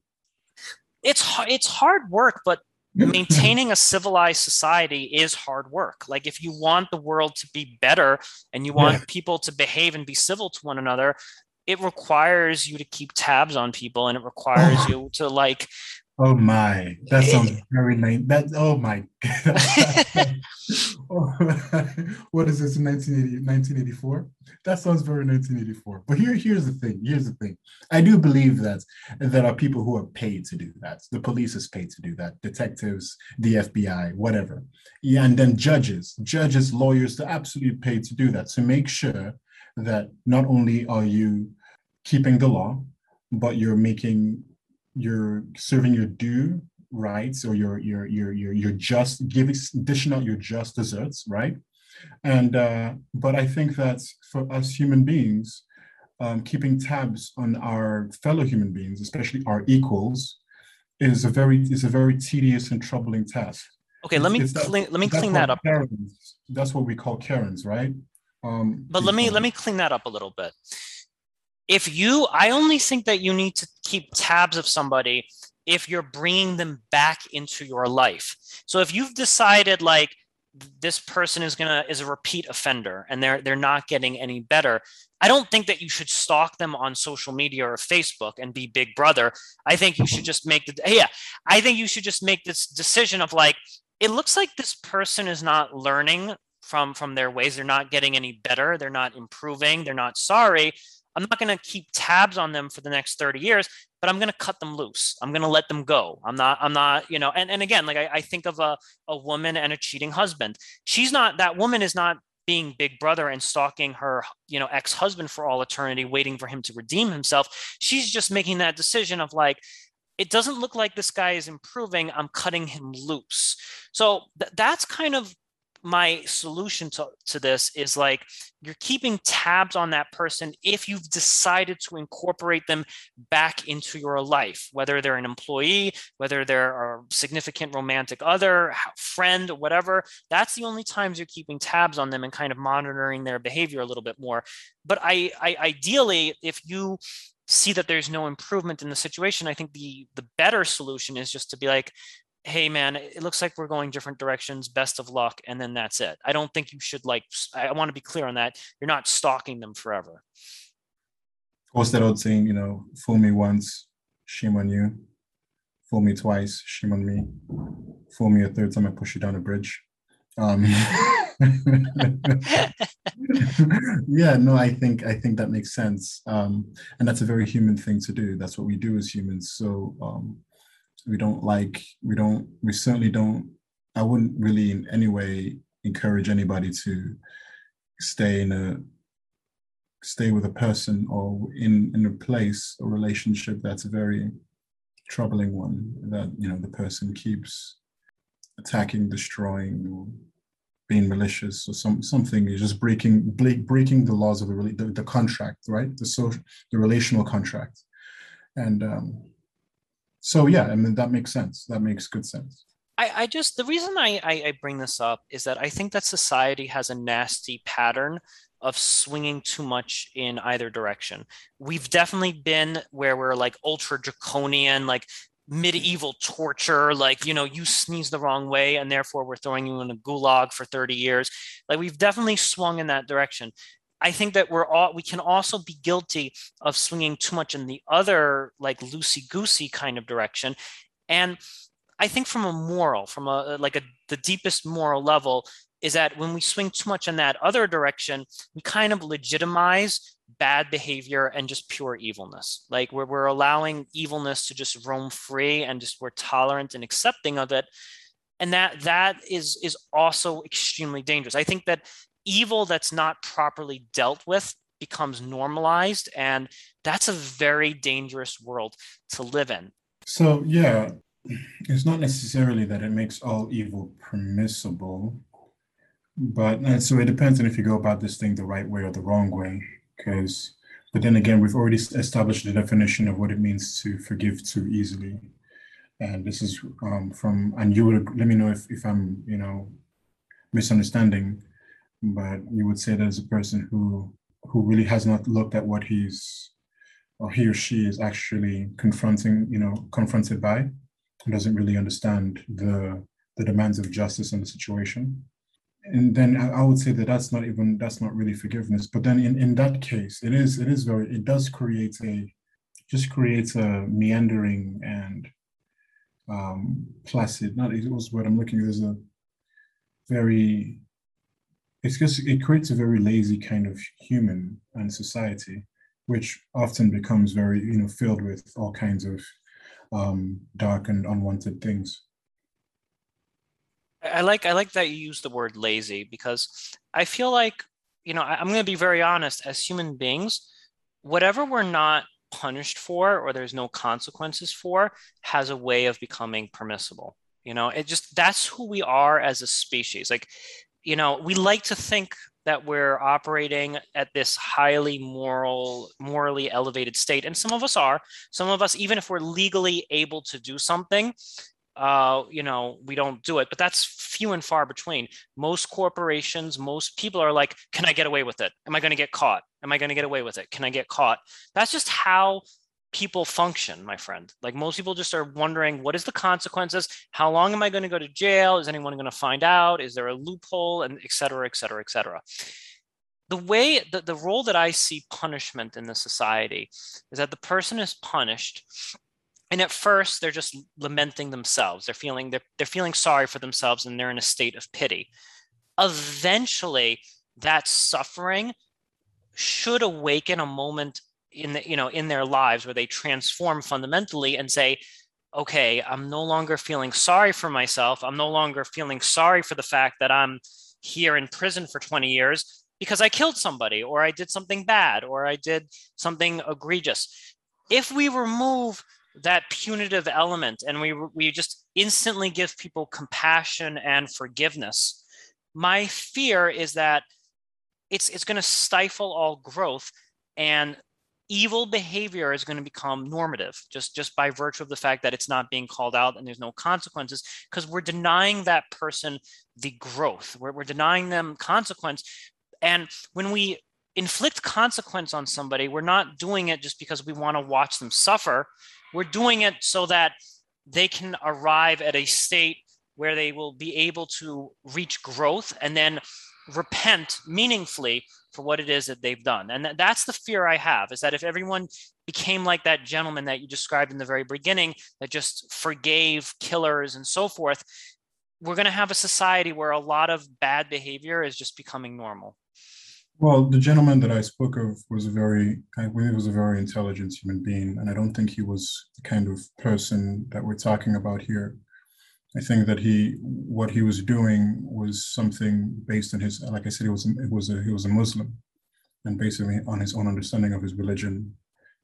It's it's hard work, but maintaining a civilized society is hard work. Like if you want the world to be better and you want yeah. people to behave and be civil to one another, it requires you to keep tabs on people and it requires oh. you to like Oh my, that sounds very nice. That oh my, what is this in 1980, 1984? That sounds very 1984. But here, here's the thing. Here's the thing. I do believe that there are people who are paid to do that. The police is paid to do that. Detectives, the FBI, whatever. Yeah, and then judges, judges, lawyers, they're absolutely paid to do that. To make sure that not only are you keeping the law, but you're making you're serving your due rights or your your your your your just giving dishing out your just desserts, right? And uh, but I think that for us human beings, um, keeping tabs on our fellow human beings, especially our equals, is a very is a very tedious and troubling task. Okay, let me clean, let me clean that up. Karens, that's what we call Karens, right? Um, but let me let me clean that up a little bit if you i only think that you need to keep tabs of somebody if you're bringing them back into your life. So if you've decided like this person is gonna is a repeat offender and they're they're not getting any better i don't think that you should stalk them on social media or facebook and be big brother. I think you should just make the yeah i think you should just make this decision of like it looks like this person is not learning from from their ways. They're not getting any better. They're not improving. They're not sorry I'm not going to keep tabs on them for the next 30 years, but I'm going to cut them loose. I'm going to let them go. I'm not, I'm not, you know, and, and again, like I, I think of a, a woman and a cheating husband. She's not, that woman is not being big brother and stalking her, you know, ex-husband for all eternity, waiting for him to redeem himself. She's just making that decision of like, it doesn't look like this guy is improving. I'm cutting him loose. So th- that's kind of my solution to, to this is like you're keeping tabs on that person if you've decided to incorporate them back into your life, whether they're an employee, whether they're a significant romantic other, friend, whatever. That's the only times you're keeping tabs on them and kind of monitoring their behavior a little bit more. But I, I ideally, if you see that there's no improvement in the situation, I think the the better solution is just to be like, hey man it looks like we're going different directions best of luck and then that's it. I don't think you should like i want to be clear on that you're not stalking them forever. What's that old saying you know fool me once shame on you. Fool me twice shame on me. Fool me a third time i push you down a bridge. Um yeah no i think i think that makes sense. Um and that's a very human thing to do. That's what we do as humans. So um we don't like we don't we certainly don't i wouldn't really in any way encourage anybody to stay in a stay with a person or in in a place or relationship that's a very troubling one that you know the person keeps attacking destroying or being malicious or some something is just breaking breaking the laws of the, the the contract right? The social the relational contract. And um so yeah, I mean that makes sense. That makes good sense. I, I just the reason I, I, I bring this up is that I think that society has a nasty pattern of swinging too much in either direction. We've definitely been where we're like ultra draconian, like medieval torture, like, you know, you sneeze the wrong way and therefore we're throwing you in a gulag for 30 years. Like, we've definitely swung in that direction. I think that we're all we can also be guilty of swinging too much in the other like loosey goosey kind of direction, and I think from a moral, from a uh, like a the deepest moral level, is that when we swing too much in that other direction, we kind of legitimize bad behavior and just pure evilness. Like where we're allowing evilness to just roam free and just we're tolerant and accepting of it. And that that is is also extremely dangerous. I think that evil that's not properly dealt with becomes normalized and that's a very dangerous world to live in. So yeah, it's not necessarily that it makes all evil permissible but and so it depends on if you go about this thing the right way or the wrong way because but then again we've already established the definition of what it means to forgive too easily and this is um, from and you would let me know if, if i'm you know misunderstanding but you would say that as a person who who really has not looked at what he's or he or she is actually confronting you know confronted by and doesn't really understand the the demands of justice in the situation. And then I, would say that that's not even that's not really forgiveness. But then in, in that case it is it is very it does create a just creates a meandering and um placid not it was what i'm looking there's a very it's just it creates a very lazy kind of human and society which often becomes very you know filled with all kinds of um dark and unwanted things I like I like that you use the word lazy because I feel like you know I, am going to be very honest. As human beings, whatever we're not punished for or there's no consequences for has a way of becoming permissible. You know, it just that's who we are as a species. Like, you know, we like to think that we're operating at this highly moral, morally elevated state. And some of us are. Some of us, even if we're legally able to do something, uh, you know, we don't do it, but that's few and far between. Most corporations, most people are like, can I get away with it? Am I going to get caught? Am I going to get away with it? Can I get caught? That's just how people function, my friend. Like most people just are wondering, what is the consequences? How long am I going to go to jail? Is anyone going to find out? Is there a loophole? And et cetera, et cetera, et cetera. The way, the, the role that I see punishment in the society is that the person is punished and at first they're just lamenting themselves they're feeling they're, they're feeling sorry for themselves and they're in a state of pity eventually that suffering should awaken a moment in the you know in their lives where they transform fundamentally and say okay i'm no longer feeling sorry for myself. I'm no longer feeling sorry for the fact that i'm here in prison for 20 years because i killed somebody or i did something bad or i did something egregious. If we remove that punitive element and we we just instantly give people compassion and forgiveness my fear is that it's it's going to stifle all growth and evil behavior is going to become normative just just by virtue of the fact that it's not being called out and there's no consequences because we're denying that person the growth. We're, we're denying them consequence. And when we inflict consequence on somebody we're not doing it just because we want to watch them suffer. We're doing it so that they can arrive at a state where they will be able to reach growth and then repent meaningfully for what it is that they've done. And that's the fear I have is that if everyone became like that gentleman that you described in the very beginning that just forgave killers and so forth, we're going to have a society where a lot of bad behavior is just becoming normal. Well, the gentleman that I spoke of was a very, I believe, was a very intelligent human being, and I don't think he was the kind of person that we're talking about here. I think that he, what he was doing was something based on his, like I said, he was, it was a, he was a Muslim, and basically on his own understanding of his religion,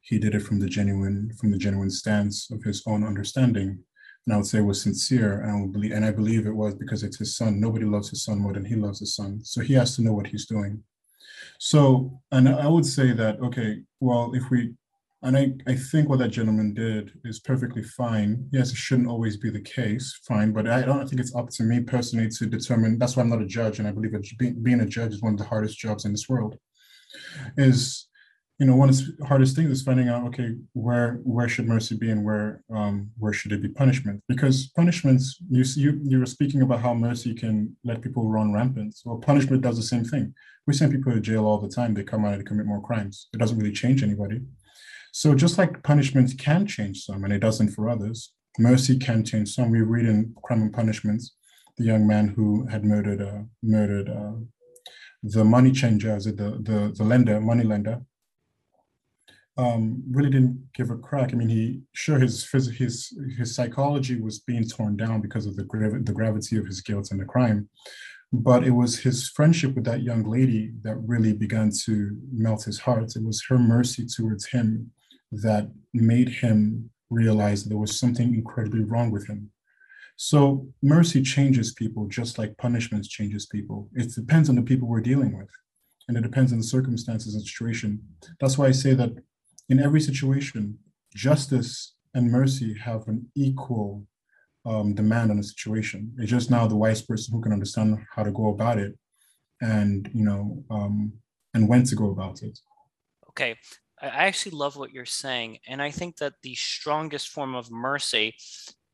he did it from the genuine, from the genuine stance of his own understanding, and I would say was sincere, and I believe, and I believe it was because it's his son. Nobody loves his son more than he loves his son, so he has to know what he's doing. So, and I would say that, okay, well, if we, and I, I think what that gentleman did is perfectly fine. Yes, it shouldn't always be the case, fine, but I don't think it's up to me personally to determine. That's why I'm not a judge, and I believe that being, a judge is one of the hardest jobs in this world. is you know one of the hardest things is finding out okay where where should mercy be and where um, where should it be punishment because punishments you you you were speaking about how mercy can let people run rampant well punishment does the same thing we send people to jail all the time they come out and commit more crimes it doesn't really change anybody so just like punishment can change some and it doesn't for others mercy can change some we read in crime and punishments the young man who had murdered uh, murdered uh, the money changer, the, the the lender, money lender, um, really didn't give a crack. I mean, he sure his his his psychology was being torn down because of the grav- the gravity of his guilt and the crime, but it was his friendship with that young lady that really began to melt his heart. It was her mercy towards him that made him realize there was something incredibly wrong with him. So mercy changes people just like punishments changes people. It depends on the people we're dealing with. And it depends on the circumstances and situation. That's why I say that in every situation, justice and mercy have an equal um, demand on a situation. It's just now the wise person who can understand how to go about it and, you know, um, and when to go about it. Okay. I actually love what you're saying. And I think that the strongest form of mercy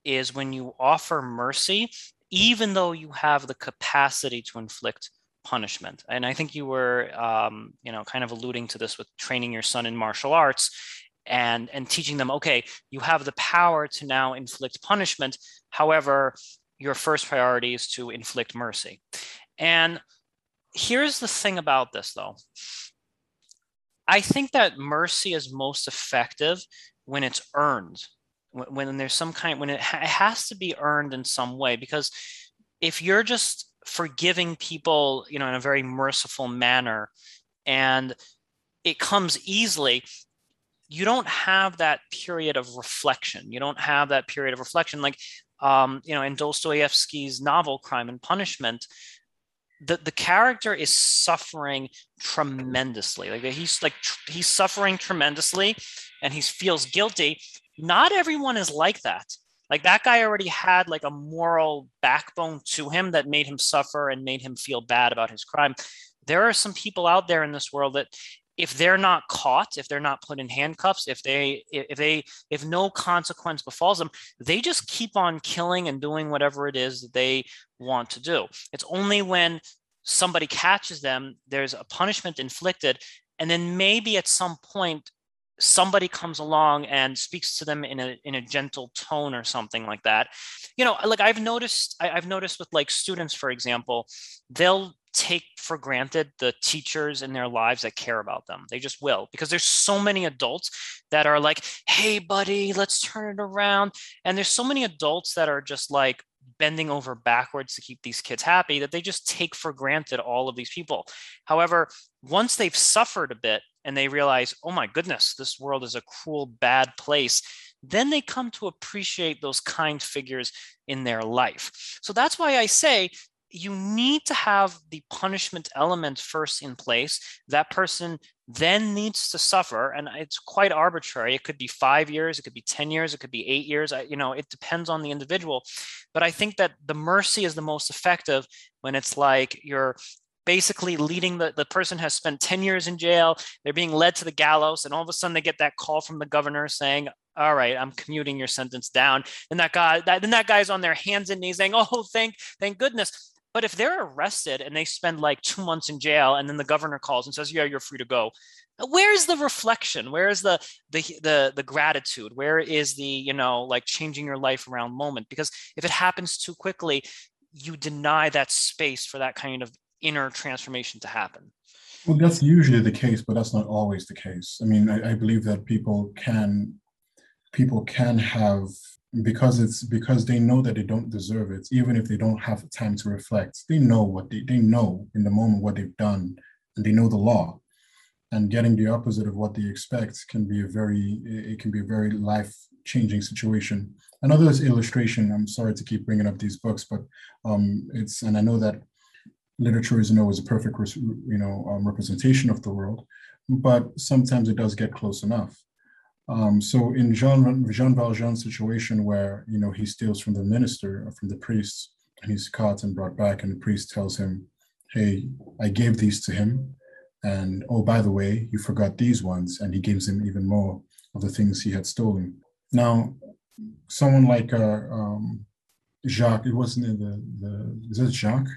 is when you offer mercy, even though you have the capacity to inflict punishment. And I think you were, um, you know, kind of alluding to this with training your son in martial arts and and teaching them, okay, you have the power to now inflict punishment. However, your first priority is to inflict mercy. And here's the thing about this, though. I think that mercy is most effective when it's earned when there's some kind when it, ha- it has to be earned in some way because if you're just forgiving people you know in a very merciful manner and it comes easily you don't have that period of reflection. You don't have that period of reflection like um, you know in dostoevsky's novel crime and punishment the, the character is suffering tremendously like he's like he's suffering tremendously and he feels guilty not everyone is like that. Like that guy already had like a moral backbone to him that made him suffer and made him feel bad about his crime. There are some people out there in this world that if they're not caught, if they're not put in handcuffs, if they if they if no consequence befalls them, they just keep on killing and doing whatever it is that they want to do. It's only when somebody catches them, there's a punishment inflicted, and then maybe at some point somebody comes along and speaks to them in a in a gentle tone or something like that you know like i've noticed I, have noticed with like students for example they'll take for granted the teachers in their lives that care about them. They just will because there's so many adults that are like hey buddy let's turn it around. And there's so many adults that are just like bending over backwards to keep these kids happy that they just take for granted all of these people. However once they've suffered a bit and they realize, oh my goodness, this world is a cruel, bad place, then they come to appreciate those kind figures in their life. So that's why I say you need to have the punishment element first in place. That person then needs to suffer, and it's quite arbitrary. It could be five years, it could be 10 years, it could be eight years. I, you know, it depends on the individual. But I think that the mercy is the most effective when it's like you're basically leading the, the person has spent 10 years in jail they're being led to the gallows and all of a sudden they get that call from the governor saying all right i'm commuting your sentence down and that guy that, then that guy's on their hands and knees saying oh thank thank goodness but if they're arrested and they spend like two months in jail and then the governor calls and says yeah you're free to go uh, where's the reflection where's the the the, the gratitude where is the you know like changing your life around moment because if it happens too quickly you deny that space for that kind of inner transformation to happen. Well, that's usually the case, but that's not always the case. I mean, I, I believe that people can people can have because it's because they know that they don't deserve it, even if they don't have time to reflect. They know what they they know in the moment what they've done, and they know the law. And getting the opposite of what they expect can be a very it can be a very life changing situation. Another illustration. I'm sorry to keep bringing up these books, but um, it's and I know that literature isn't always a perfect, you know, um, representation of the world, but sometimes it does get close enough. Um, so in Jean, Jean Valjean's situation where, you know, he steals from the minister, from the priest, and he's caught and brought back, and the priest tells him, hey, I gave these to him And oh, by the way, you forgot these ones, and he gives him even more of the things he had stolen. Now, someone like uh, um, Jacques, it wasn't the the is it Jacques?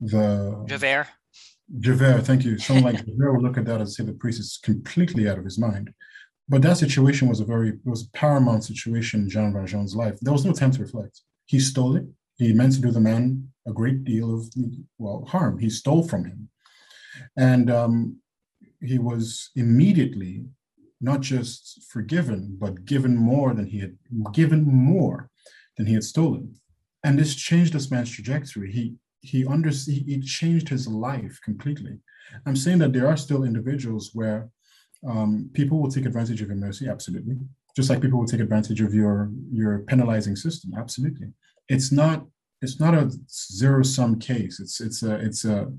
The Javert. Javert, thank you. Someone like Javert would look at that and say the priest is completely out of his mind. But that situation was a very it was a paramount situation in Jean Valjean's life. There was no time to reflect. He stole it. He meant to do the man a great deal of well harm. He stole from him, and um, he was immediately not just forgiven, but given more than he had given more than he had stolen. And this changed this man's trajectory. He he under he changed his life completely. I'm saying that there are still individuals where um, people will take advantage of your mercy, absolutely. Just like people will take advantage of your your penalizing system, absolutely. It's not it's not a zero sum case. It's it's a it's a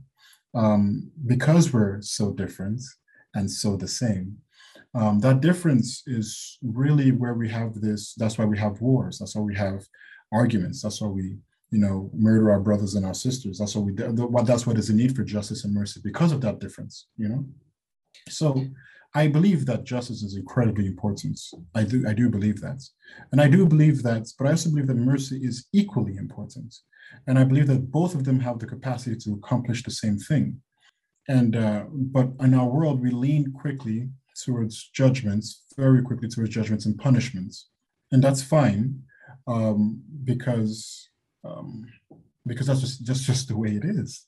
um, because we're so different and so the same. Um, that difference is really where we have this. That's why we have wars. That's why we have arguments. That's why we you know murder our brothers and our sisters. That's why we. That's what is a need for justice and mercy because of that difference. You know, so I believe that justice is incredibly important. I do, I do believe that. And I do believe that, but I also believe that mercy is equally important. And I believe that both of them have the capacity to accomplish the same thing. And, uh, but in our world, we lean quickly towards judgments, very quickly towards judgments and punishments. And that's fine um, because, um, because that's just, just, just the way it is.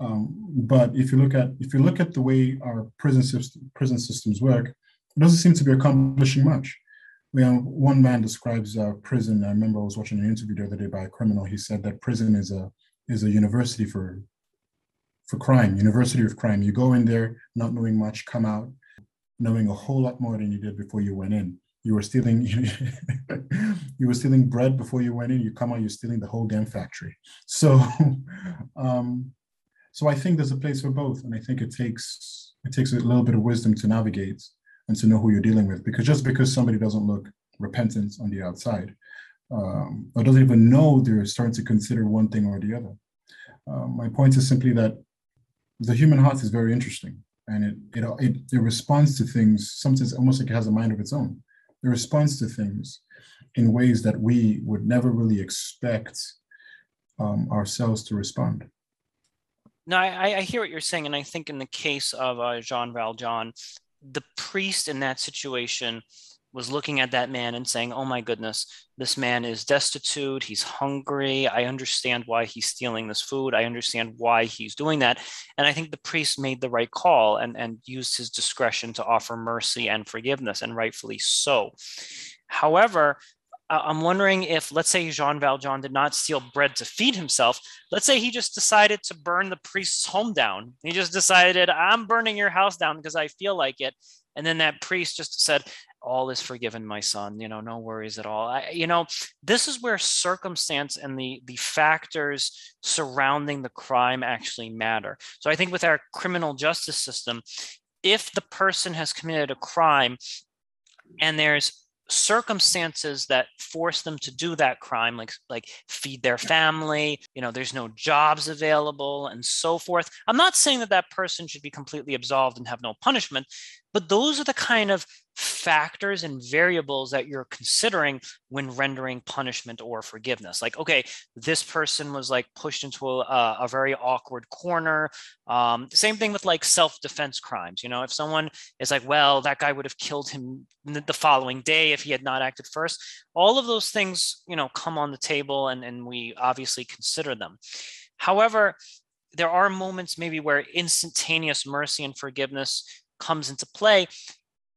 Um, but if you look at if you look at the way our prison system, prison systems work, it doesn't seem to be accomplishing much. You know, one man describes uh, prison. I remember I was watching an interview the other day by a criminal. He said that prison is a is a university for for crime, university of crime. You go in there not knowing much, come out knowing a whole lot more than you did before you went in. You were stealing, you were stealing bread before you went in. You come out, you're stealing the whole damn factory. So, um, so I think there's a place for both, and I think it takes it takes a little bit of wisdom to navigate and to know who you're dealing with. Because just because somebody doesn't look repentant on the outside, um, or doesn't even know they're starting to consider one thing or the other. Um, my point is simply that the human heart is very interesting, and it it it, it responds to things sometimes almost like it has a mind of its own. It responds to things in ways that we would never really expect um, ourselves to respond. No, I, I hear what you're saying, and I think in the case of uh, Jean Valjean, the priest in that situation was looking at that man and saying, "Oh my goodness, this man is destitute. He's hungry. I understand why he's stealing this food. I understand why he's doing that." And I think the priest made the right call and and used his discretion to offer mercy and forgiveness, and rightfully so. However, Uh, I'm wondering if, let's say, Jean Valjean did not steal bread to feed himself. Let's say he just decided to burn the priest's home down. He just decided, I'm burning your house down because I feel like it. And then that priest just said, All is forgiven, my son. You know, no worries at all. I, you know, this is where circumstance and the, the factors surrounding the crime actually matter. So I think with our criminal justice system, if the person has committed a crime and there's circumstances that force them to do that crime like like feed their family you know there's no jobs available and so forth. I'm not saying that that person should be completely absolved and have no punishment but those are the kind of factors and variables that you're considering when rendering punishment or forgiveness. Like, okay, this person was like pushed into a, a very awkward corner. Um, same thing with like self defense crimes. You know, if someone is like, well, that guy would have killed him the following day if he had not acted first, all of those things, you know, come on the table and, and we obviously consider them. However, there are moments maybe where instantaneous mercy and forgiveness comes into play.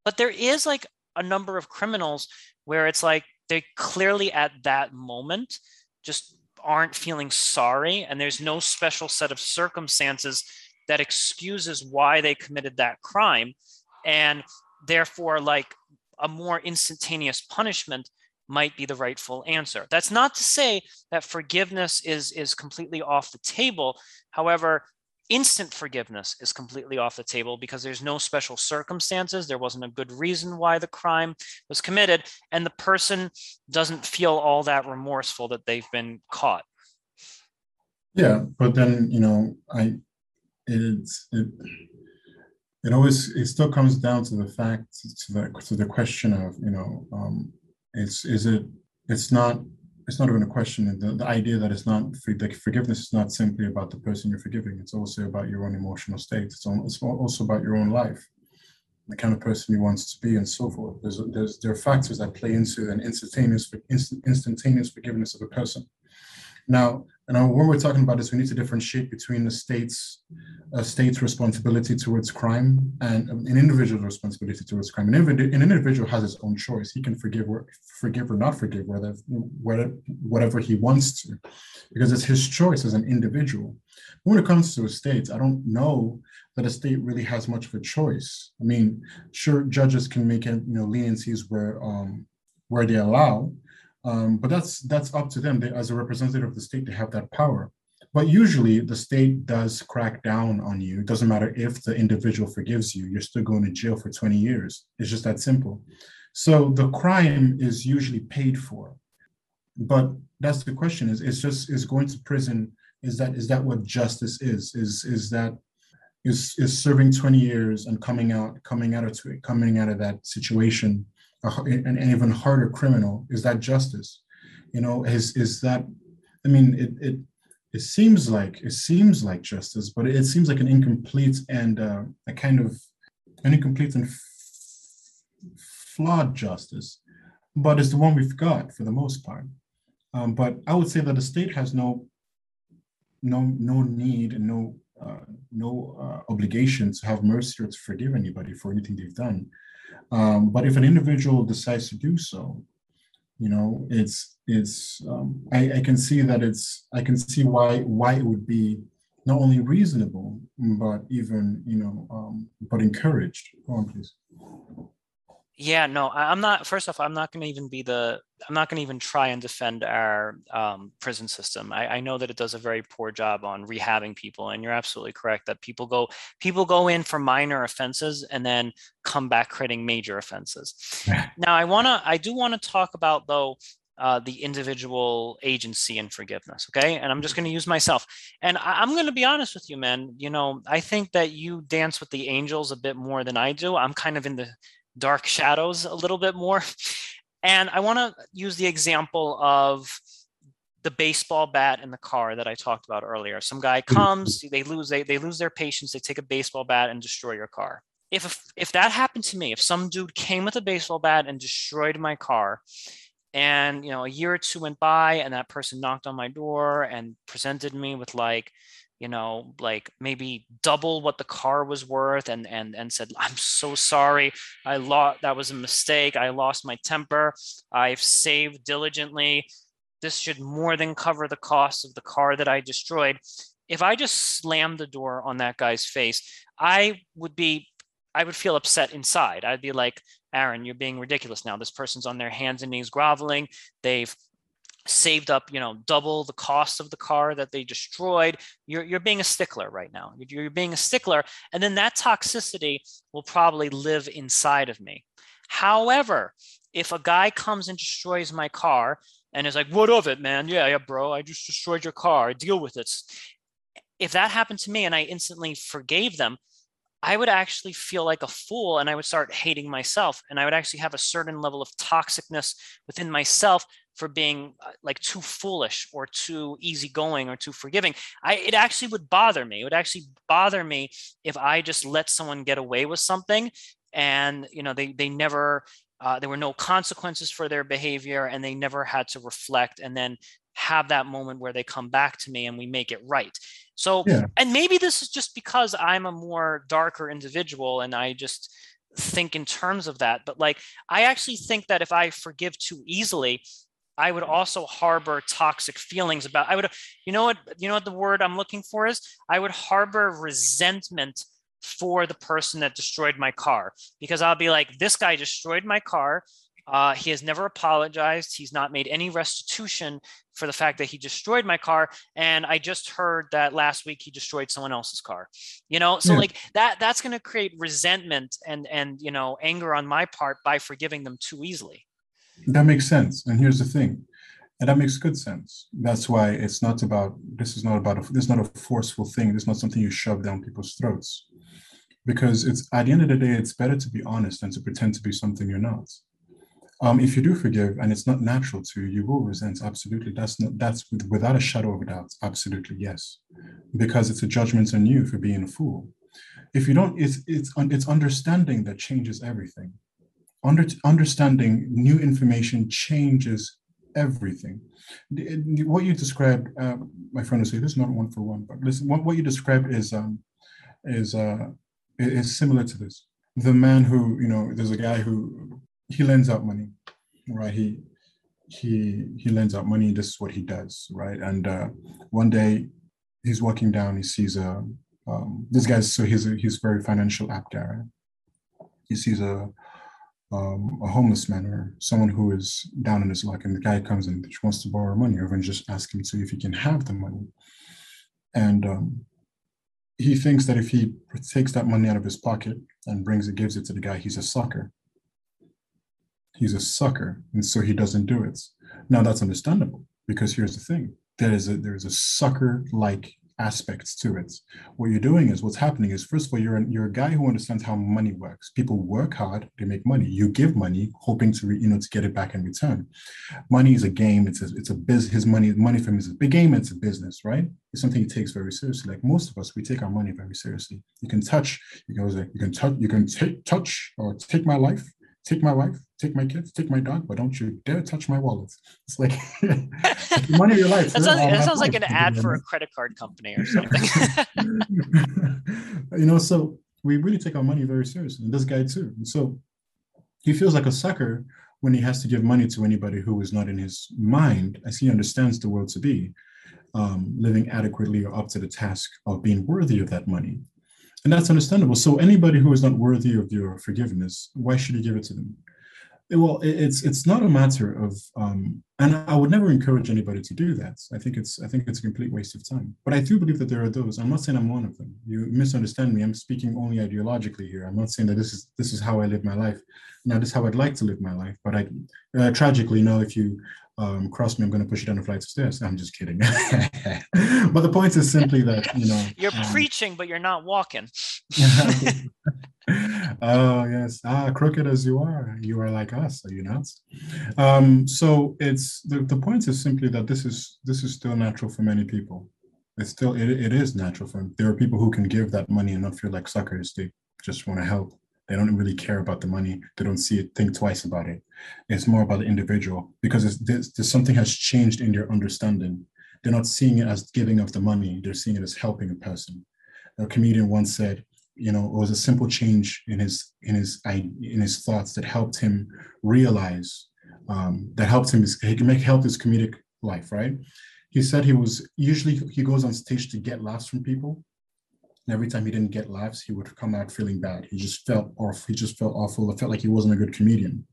But there is like a number of criminals where it's like they clearly at that moment just aren't feeling sorry and there's no special set of circumstances that excuses why they committed that crime. And therefore like a more instantaneous punishment might be the rightful answer. That's not to say that forgiveness is is completely off the table. However instant forgiveness is completely off the table because there's no special circumstances. There wasn't a good reason why the crime was committed, and the person doesn't feel all that remorseful that they've been caught. Yeah, but then you know, I it's it, it always it still comes down to the fact to the to the question of you know um, it's is it it's not it's not even a question. The, the idea that it's not the forgiveness is not simply about the person you're forgiving. It's also about your own emotional state. It's, it's also about your own life the kind of person you want to be and so forth. There's, there's there are factors that play into an instantaneous instantaneous forgiveness of a person now and when we're talking about this, we need to differentiate between the state's a state's responsibility towards crime and an individual's responsibility towards crime. An, individual, an individual has his own choice. He can forgive or forgive or not forgive whether, whether whatever he wants to, because it's his choice as an individual. When it comes to a state, I don't know that a state really has much of a choice. I mean, sure, judges can make you know leniencies where um, where they allow, um, but that's that's up to them. They, as a representative of the state, they have that power. But usually, the state does crack down on you. It doesn't matter if the individual forgives you; you're still going to jail for 20 years. It's just that simple. So the crime is usually paid for. But that's the question: is it's just is going to prison? Is that is that what justice is? Is is that is is serving 20 years and coming out coming out of coming out of that situation an, an even harder criminal is that justice? You know is is that i mean it it it seems like it seems like justice but it seems like an incomplete and uh, a kind of an incomplete and f- flawed justice but it's the one we've got for the most part. Um, but i would say that the state has no no no need and no uh, no uh, obligation to have mercy or to forgive anybody for anything they've done um, but if an individual decides to do so, you know, it's it's um, I, I can see that it's I can see why why it would be not only reasonable but even you know um, but encouraged. Go on, please. Yeah, no, I'm not. First off, I'm not going to even be the. I'm not going to even try and defend our um, prison system. I, I, know that it does a very poor job on rehabbing people, and you're absolutely correct that people go people go in for minor offenses and then come back creating major offenses. now, I wanna. I do want to talk about though uh, the individual agency and forgiveness. Okay. And I'm just going to use myself. And I, am going to be honest with you, man. You know, I think that you dance with the angels a bit more than I do. I'm kind of in the dark shadows a little bit more. And I want to use the example of the baseball bat in the car that I talked about earlier. Some guy mm-hmm. comes, they lose they, they lose their patience, they take a baseball bat and destroy your car. If if that happened to me, if some dude came with a baseball bat and destroyed my car, and you know a year or two went by and that person knocked on my door and presented me with like you know like maybe double what the car was worth and and and said i'm so sorry. I lost that was a mistake. I lost my temper. I've saved diligently. This should more than cover the cost of the car that i destroyed. If i just slammed the door on that guy's face i would be i would feel upset inside. I'd be like aaron you're being ridiculous now. This person's on their hands and knees groveling. They've saved up you know double the cost of the car that they destroyed. You're, you're being a stickler right now. You're, you're being a stickler and then that toxicity will probably live inside of me. However if a guy comes and destroys my car and is like what of it man? Yeah yeah bro i just destroyed your car. Deal with it. If that happened to me and i instantly forgave them I would actually feel like a fool and I would start hating myself. And I would actually have a certain level of toxicness within myself for being uh, like too foolish or too easygoing or too forgiving. I it actually would bother me. It would actually bother me if I just let someone get away with something and you know they they never uh, there were no consequences for their behavior and they never had to reflect and then have that moment where they come back to me and we make it right. So, yeah. and maybe this is just because I'm a more darker individual and I just think in terms of that. But like, I actually think that if I forgive too easily, I would also harbor toxic feelings about I would you know what you know what the word I'm looking for is? I would harbor resentment for the person that destroyed my car because I'll be like this guy destroyed my car. Uh, he has never apologized. He's not made any restitution for the fact that he destroyed my car and I just heard that last week he destroyed someone else's car. You know so yeah. like that that's going to create resentment and and you know anger on my part by forgiving them too easily that makes sense. And here's the thing, and that makes good sense. That's why it's not about this is not about a, this is not a forceful thing. This is not something you shove down people's throats. because it's at the end of the day, it's better to be honest than to pretend to be something you're not. Um, if you do forgive and it's not natural to you, you will resent. Absolutely, that's not that's without a shadow of a doubt. Absolutely, yes, because it's a judgment on you for being a fool. If you don't, it's it's it's understanding that changes everything. Under, understanding new information changes everything. What you described, uh, my friend will say, this is not one for one, but listen, what, what you described is um, is uh, is similar to this. The man who, you know, there's a guy who he lends out money, right? He he he lends out money. This is what he does, right? And uh, one day he's walking down, he sees a um, this guy's so he's a, he's very financial apt guy. Right? He sees a um, a homeless man or someone who is down in his luck, and the guy comes and wants to borrow money, or even just ask him to if he can have the money. And um, he thinks that if he takes that money out of his pocket and brings it, gives it to the guy, he's a sucker. He's a sucker, and so he doesn't do it. Now that's understandable because here's the thing: there is a there is a sucker-like aspects to it. What you're doing is what's happening is first of all, you're an, you're a guy who understands how money works. People work hard, they make money. You give money, hoping to you know to get it back in return. Money is a game. It's a it's a business. His money money for him is a big game. It's a business, right? It's something he takes very seriously. Like most of us, we take our money very seriously. You can touch. You can you can touch. You can take touch or take my life take my wife, take my kids, take my dog, but don't you dare touch my wallet. It's like money of your life. that sounds, that sounds like an ad for a credit card company or something. you know, so we really take our money very seriously. And this guy too. And so he feels like a sucker when he has to give money to anybody who is not in his mind, as he understands the world to be, um, living adequately or up to the task of being worthy of that money. And that's understandable. So anybody who is not worthy of your forgiveness, why should you give it to them? Well, it's it's not a matter of, um, and I would never encourage anybody to do that. I think it's I think it's a complete waste of time. But I do believe that there are those. I'm not saying I'm one of them. You misunderstand me. I'm speaking only ideologically here. I'm not saying that this is this is how I live my life. Now, this is how I'd like to live my life. But I, uh, tragically, know, if you um, cross me, I'm going to push you down a flight of stairs. I'm just kidding. but the point is simply that, you know. You're um, preaching, but you're not walking. oh, yes. Ah, crooked as you are, you are like us, are you not? Um, so it's the, the point is simply that this is this is still natural for many people. It's still it, it is natural for them. There are people who can give that money and not feel like suckers. They just want to help. They don't really care about the money. They don't see it, think twice about it. It's more about the individual because there's, there's something has changed in their understanding. They're not seeing it as giving of the money. They're seeing it as helping a person. A comedian once said, you know, it was a simple change in his in his in his thoughts that helped him realize um, that helped him he can make help his comedic life. Right? He said he was usually he goes on stage to get laughs from people, and every time he didn't get laughs, he would come out feeling bad. He just felt off. He just felt awful. It felt like he wasn't a good comedian.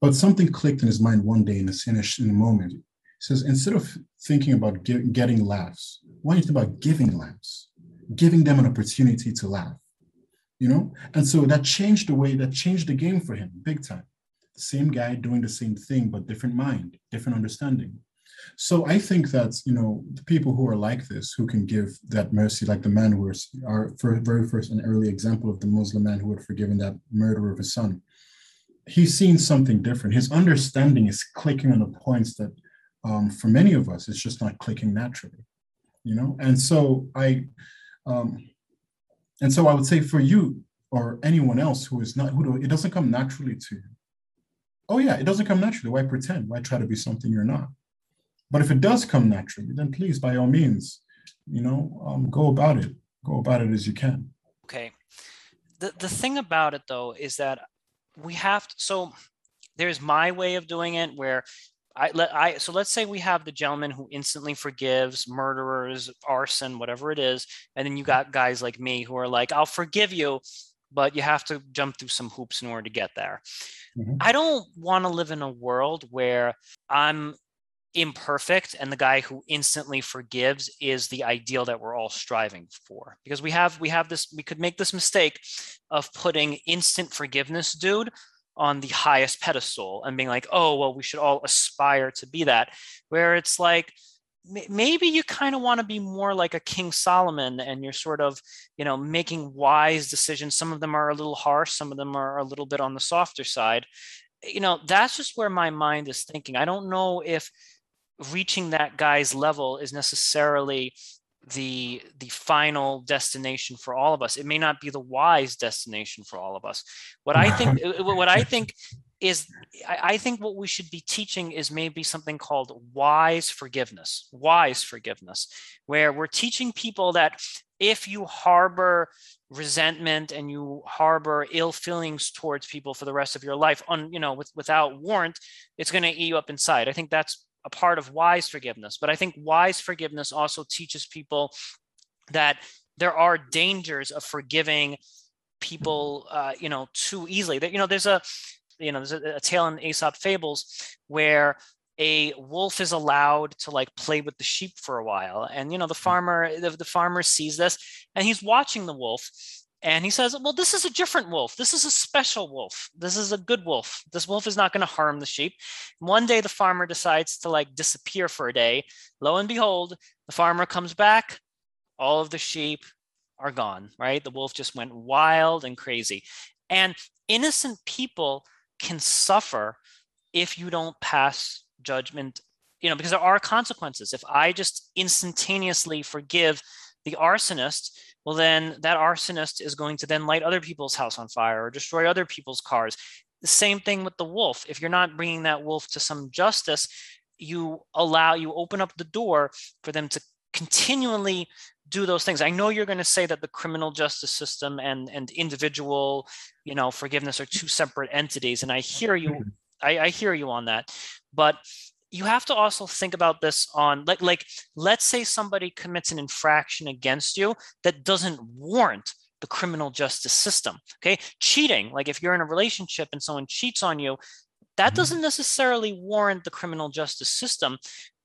But something clicked in his mind one day in a, in a, in a moment. He says, instead of thinking about get, getting laughs, why don't you think about giving laughs, giving them an opportunity to laugh? You know? And so that changed the way, that changed the game for him big time. The same guy doing the same thing, but different mind, different understanding. So I think that you know the people who are like this, who can give that mercy, like the man who was our very first and early example of the Muslim man who had forgiven that murderer of his son. He's seen something different. His understanding is clicking on the points that, um, for many of us, it's just not clicking naturally, you know. And so I, um, and so I would say for you or anyone else who is not who it doesn't come naturally to you. Oh yeah, it doesn't come naturally. Why pretend? Why try to be something you're not? But if it does come naturally, then please, by all means, you know, um, go about it. Go about it as you can. Okay. The the thing about it though is that we have to, so there's my way of doing it where I let I so let's say we have the gentleman who instantly forgives murderers, arson, whatever it is, and then you got guys like me who are like, I'll forgive you, but you have to jump through some hoops in order to get there. Mm-hmm. I don't want to live in a world where I'm imperfect and the guy who instantly forgives is the ideal that we're all striving for. Because we have we have this we could make this mistake of putting instant forgiveness dude on the highest pedestal and being like oh well we should all aspire to be that. Where it's like maybe you kind of want to be more like a king solomon and you're sort of you know making wise decisions. Some of them are a little harsh some of them are a little bit on the softer side. You know that's just where my mind is thinking. I don't know if reaching that guy's level is necessarily the the final destination for all of us. It may not be the wise destination for all of us. What i think uh, what i think is I think what we should be teaching is maybe something called wise forgiveness, wise forgiveness, where we're teaching people that if you harbor resentment and you harbor ill feelings towards people for the rest of your life on you know with, without warrant it's going to eat you up inside. I think that's a part of wise forgiveness but i think wise forgiveness also teaches people that there are dangers of forgiving people uh, you know too easily that you know there's a you know, there's a, a tale in Aesop fables where a wolf is allowed to like play with the sheep for a while and you know the hmm. farmer the, the farmer sees this and he's watching the wolf and he says well this is a different wolf. This is a special wolf. This is a good wolf. This wolf is not going to harm the sheep. One day the farmer decides to like disappear for a day. Lo and behold the farmer comes back. All of the sheep are gone right? The wolf just went wild and crazy. And innocent people can suffer if you don't pass judgment you know because there are consequences. If i just instantaneously forgive the arsonist well then that arsonist is going to then light other people's house on fire or destroy other people's cars the same thing with the wolf if you're not bringing that wolf to some justice you allow you open up the door for them to continually do those things. I know you're going to say that the criminal justice system and and individual, you know, forgiveness are two separate entities, and I hear you. Mm-hmm. I, I hear you on that, but you have to also think about this on like like let's say somebody commits an infraction against you that doesn't warrant the criminal justice system. Okay, cheating. Like if you're in a relationship and someone cheats on you, that mm-hmm. doesn't necessarily warrant the criminal justice system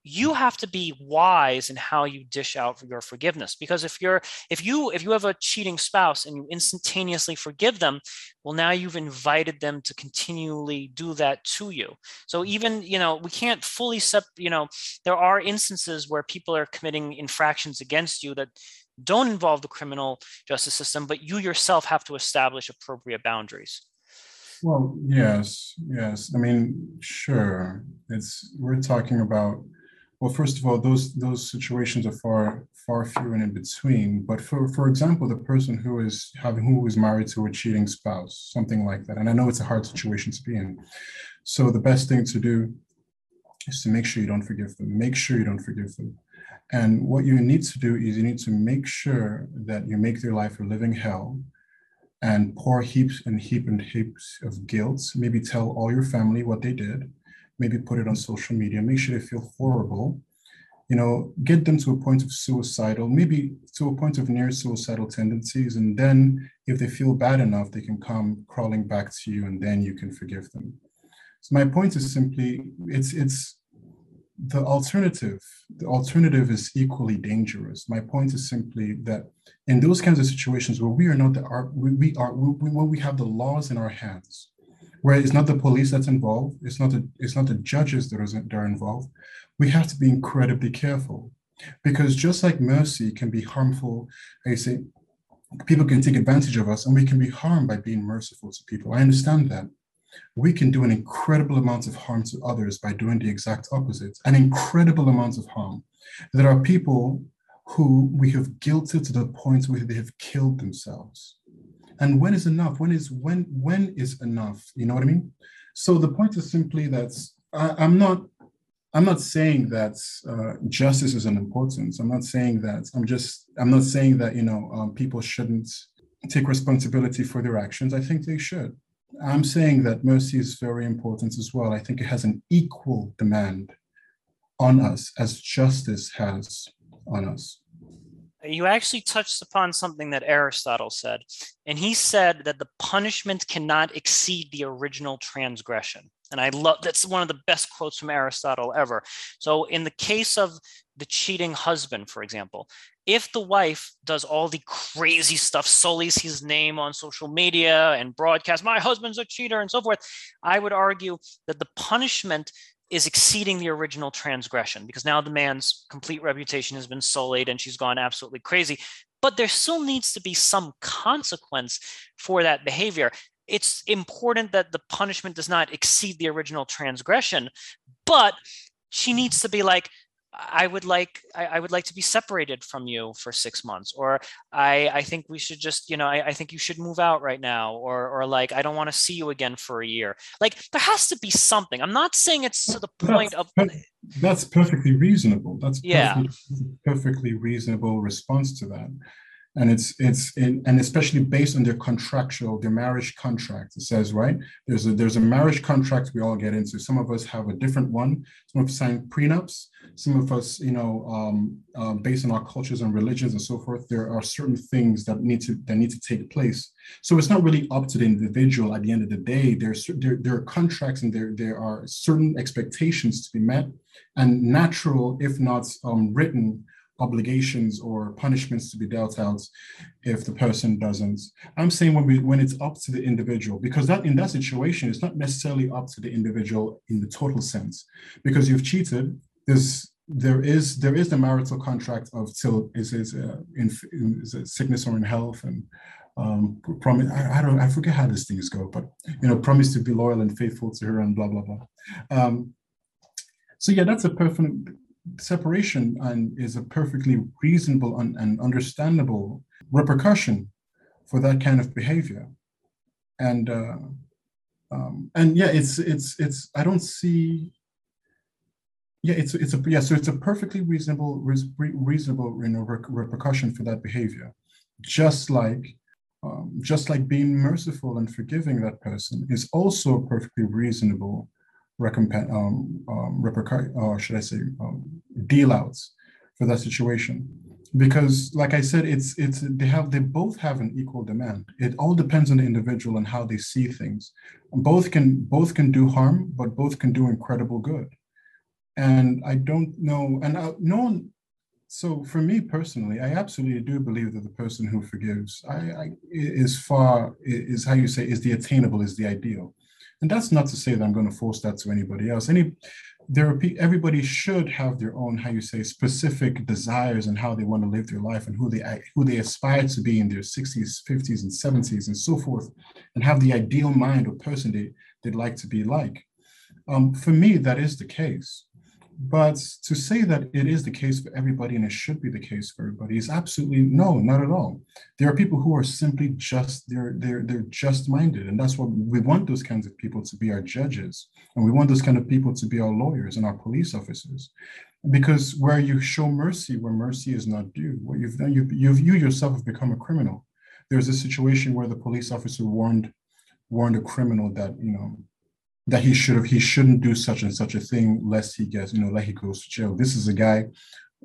you have to be wise in how you dish out your forgiveness because if you're if you if you have a cheating spouse and you instantaneously forgive them well now you've invited them to continually do that to you. So mm. even you know we can't fully sep you know there are instances where people are committing infractions against you that don't involve the criminal justice system but you yourself have to establish appropriate boundaries. Well yes yes. I mean sure. It's we're talking about well, first of all, those those situations are far far fewer and in between. But for for example, the person who is having who is married to a cheating spouse, something like that, and I know it's a hard situation to be in. So the best thing to do is to make sure you don't forgive them. Make sure you don't forgive them. And what you need to do is you need to make sure that you make their life a living hell and pour heaps and heap and heaps of guilt. Maybe tell all your family what they did maybe put it on social media, make sure they feel horrible, you know, get them to a point of suicidal, maybe to a point of near suicidal tendencies. And then if they feel bad enough, they can come crawling back to you and then you can forgive them. So my point is simply, it's, it's, the alternative the alternative is equally dangerous my point is simply that in those kinds of situations where we are not the we, are when we have the laws in our hands where it's not the police that's involved, it's not the, it's not the judges that are, that are involved. We have to be incredibly careful because just like mercy can be harmful, I say people can take advantage of us and we can be harmed by being merciful to people. I understand that. We can do an incredible amount of harm to others by doing the exact opposite, an incredible amount of harm. There are people who we have guilted to the point where they have killed themselves and when is enough? When is when when is enough? You know what i mean? So the point is simply that I, am not i'm not saying that uh, justice is an importance. I'm not saying that i'm just i'm not saying that you know um, people shouldn't take responsibility for their actions. I think they should. I'm saying that mercy is very important as well. I think it has an equal demand on us as justice has on us you actually touched upon something that Aristotle said, and he said that the punishment cannot exceed the original transgression. And I love that's one of the best quotes from Aristotle ever. So, in the case of the cheating husband, for example, if the wife does all the crazy stuff, sullies his name on social media and broadcast, my husband's a cheater and so forth, I would argue that the punishment is exceeding the original transgression because now the man's complete reputation has been sullied and she's gone absolutely crazy. But there still needs to be some consequence for that behavior. It's important that the punishment does not exceed the original transgression, but she needs to be like, I would like I, I, would like to be separated from you for six months, or I I think we should just you know I, I think you should move out right now, or or like I don't want to see you again for a year. Like there has to be something. I'm not saying it's to the point that's, of that's perfectly reasonable. That's yeah perfectly, perfectly reasonable response to that and it's it's in, and especially based on their contractual their marriage contract it says right? There's a there's a marriage contract we all get into. Some of us have a different one. Some of us sign prenups. Some of us you know um, uh, based on our cultures and religions and so forth there are certain things that need to that need to take place. So it's not really up to the individual at the end of the day. There's there, there are contracts and there there are certain expectations to be met. And natural if not um, written obligations or punishments to be dealt out if the person doesn't. I'm saying when we when it's up to the individual, because that in that situation, it's not necessarily up to the individual in the total sense, because you've cheated. There's there is there is the marital contract of till is is uh, in, is sickness or in health and um, promise I, I, don't I forget how these things go, but you know promise to be loyal and faithful to her and blah blah blah. Um, so yeah, that's a perfect separation and is a perfectly reasonable and, and understandable repercussion for that kind of behavior. And uh, um, and yeah it's it's it's i don't see yeah it's it's a yeah so it's a perfectly reasonable reasonable you know repercussion for that behavior. Just like um, just like being merciful and forgiving that person is also perfectly reasonable recompense, um, um, or should I say, um, deal outs for that situation. Because, like I said, it's it's they have they both have an equal demand. It all depends on the individual and how they see things. Both can both can do harm, but both can do incredible good. And I don't know, and I, no one. So for me personally, I absolutely do believe that the person who forgives I, I is far is how you say is the attainable is the ideal and that's not to say that I'm going to force that to anybody else. Any everybody should have their own how you say specific desires and how they want to live their life and who they who they aspire to be in their 60s 50s and 70s and so forth and have the ideal mind or person they, they'd like to be like um, for me that is the case but to say that it is the case for everybody and it should be the case for everybody is absolutely no, not at all. There are people who are simply just they're they're they're just minded, and that's what we want those kinds of people to be our judges, and we want those kind of people to be our lawyers and our police officers, because where you show mercy where mercy is not due, what you've done, you you you yourself have become a criminal. There's a situation where the police officer warned warned a criminal that you know that he should have he shouldn't do such and such a thing lest he gets you know like he goes to jail. This is a guy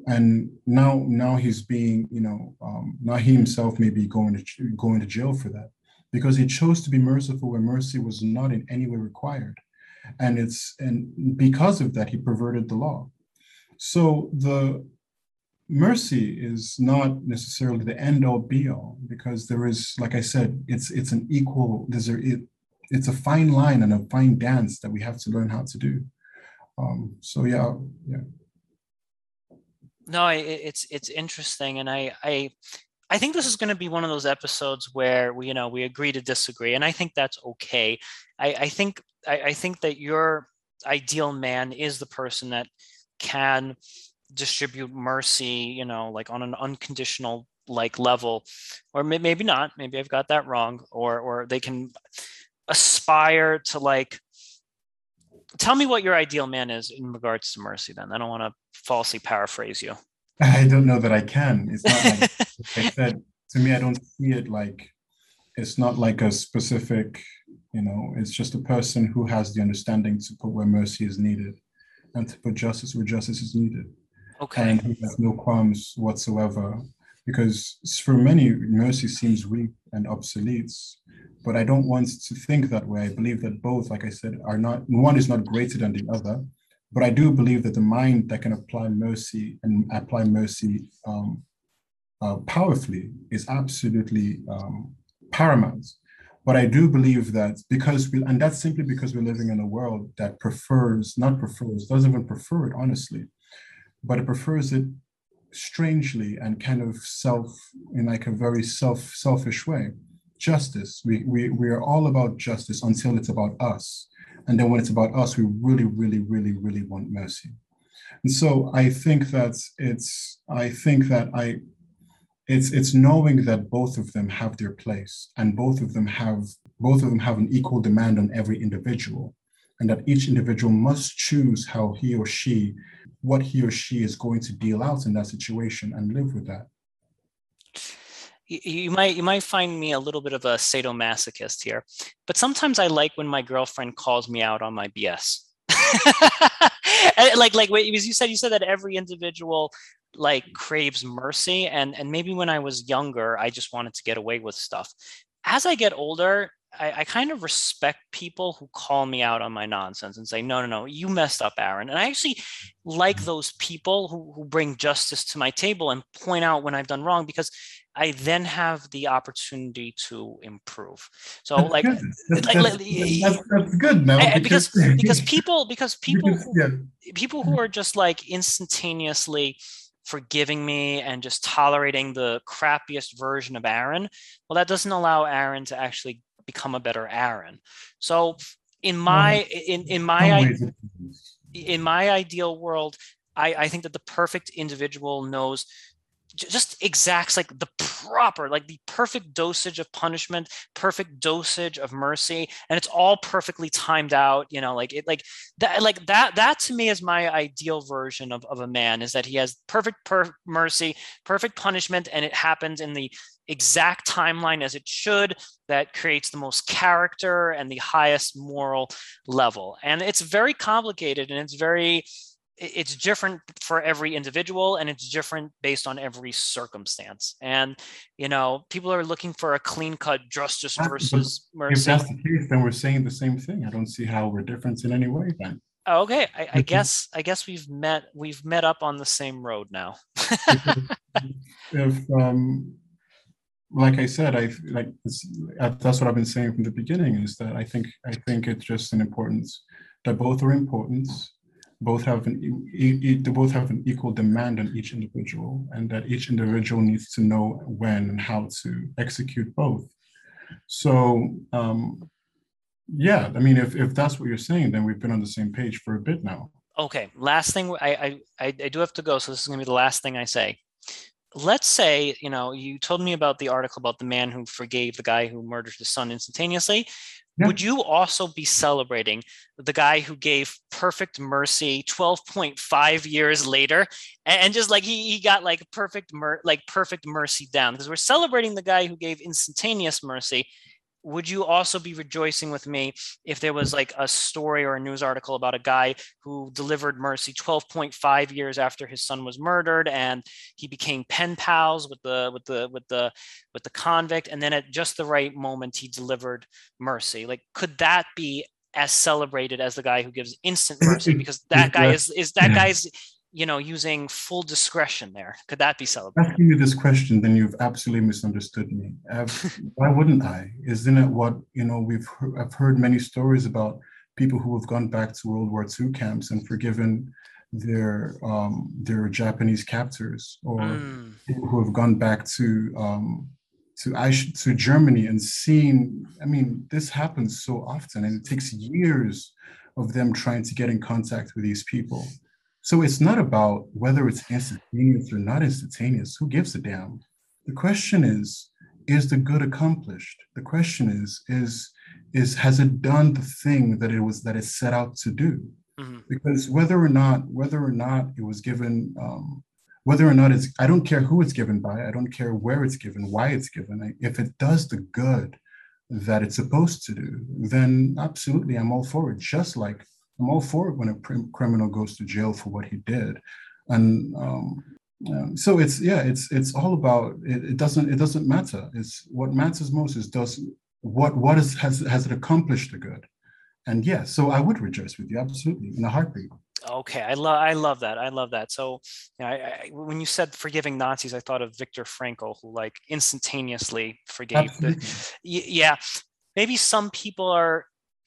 and now now he's being you know um, now he himself may be going to going to jail for that because he chose to be merciful when mercy was not in any way required. And it's and because of that he perverted the law. So the mercy is not necessarily the end all be all because there is like i said it's it's an equal there's a it, it's a fine line and a fine dance that we have to learn how to do. Um, so yeah, yeah. No, it's it's interesting, and I I I think this is going to be one of those episodes where we you know we agree to disagree, and I think that's okay. I, I think I, I think that your ideal man is the person that can distribute mercy, you know, like on an unconditional like level, or maybe not. Maybe I've got that wrong, or or they can aspire to like tell me what your ideal man is in regards to mercy then. I don't want to falsely paraphrase you. I don't know that i can. It's not like, like i said to me i don't see it like it's not like a specific you know it's just a person who has the understanding to put where mercy is needed and to put justice where justice is needed. Okay. And he has no qualms whatsoever because for many mercy seems weak and obsolete but I don't want to think that way. I believe that both, like I said, are not one is not greater than the other. But I do believe that the mind that can apply mercy and apply mercy um, uh, powerfully is absolutely um, paramount. but I do believe that because we, and that's simply because we're living in a world that prefers, not prefers, doesn't even prefer it, honestly, but it prefers it strangely and kind of self, in like a very self selfish way. Justice. We, we, we are all about justice until it's about us. And then when it's about us, we really, really, really, really want mercy. And so I think that it's, I think that I, it's it's knowing that both of them have their place and both of them have both of them have an equal demand on every individual and that each individual must choose how he or she what he or she is going to deal out in that situation and live with that. You might you might find me a little bit of a sadomasochist here but sometimes i like when my girlfriend calls me out on my bs like like as you said you said that every individual like craves mercy and and maybe when i was younger i just wanted to get away with stuff. As i get older I, I, kind of respect people who call me out on my nonsense and say no no no you messed up aaron and i actually like mm-hmm. those people who, who bring justice to my table and point out when i've done wrong because I then have the opportunity to improve. So that's like, good. That's, like, that's, that's, that's, good now because because people because people because, who, yeah. people who are just like instantaneously forgiving me and just tolerating the crappiest version of Aaron, well, that doesn't allow Aaron to actually become a better Aaron. So in my in in my in my ideal world, I, I think that the perfect individual knows just exacts like the proper like the perfect dosage of punishment perfect dosage of mercy and it's all perfectly timed out you know like it like that like that that to me is my ideal version of, of a man is that he has perfect per- mercy perfect punishment and it happens in the exact timeline as it should that creates the most character and the highest moral level. And it's very complicated and it's very it's different for every individual and it's different based on every circumstance. And you know people are looking for a clean cut justice versus mercy if that's the case then we're saying the same thing. I don't see how we're different in any way then. Okay I, I guess i guess we've met we've met up on the same road now. If um like i said i like that's what i've been saying from the beginning is that i think i think it's just an importance that both are important both have an they both have an equal demand on each individual, and that each individual needs to know when and how to execute both. So, um, yeah, I mean, if if that's what you're saying, then we've been on the same page for a bit now. Okay, last thing I I I, I do have to go, so this is going to be the last thing I say. Let's say you know you told me about the article about the man who forgave the guy who murdered his son instantaneously. Yeah. Would you also be celebrating the guy who gave perfect mercy 12.5 years later and, just like he, he got like perfect mer- like perfect mercy down because we're celebrating the guy who gave instantaneous mercy would you also be rejoicing with me if there was like a story or a news article about a guy who delivered mercy 12.5 years after his son was murdered and he became pen pals with the with the with the with the convict and then at just the right moment he delivered mercy? Like could that be as celebrated as the guy who gives instant mercy? Because that guy is is that guy's you know, using full discretion there? Could that be celebrated? Asking you this question, then you've absolutely misunderstood me. why wouldn't I? Isn't it what you know? We've I've heard many stories about people who have gone back to World War II camps and forgiven their um, their Japanese captors, or mm. people who have gone back to um, to to Germany and seen. I mean, this happens so often, and it takes years of them trying to get in contact with these people. So it's not about whether it's instantaneous or not instantaneous. Who gives a damn? The question is, is the good accomplished? The question is, is is has it done the thing that it was that it set out to do? Mm-hmm. Because whether or not whether or not it was given, um, whether or not it's I don't care who it's given by. I don't care where it's given, why it's given. If it does the good that it's supposed to do, then absolutely I'm all for it. Just like I'm all for it when a criminal goes to jail for what he did, and um, um, so it's yeah, it's it's all about it, it. Doesn't it doesn't matter. It's what matters most is does what what is has has it accomplished the good, and yeah, so I would rejoice with you absolutely in a heartbeat. Okay, I love I love that. I love that. So, you know, I, I, when you said forgiving Nazis, I thought of Viktor Frankl, who like instantaneously forgave. The, yeah, maybe some people are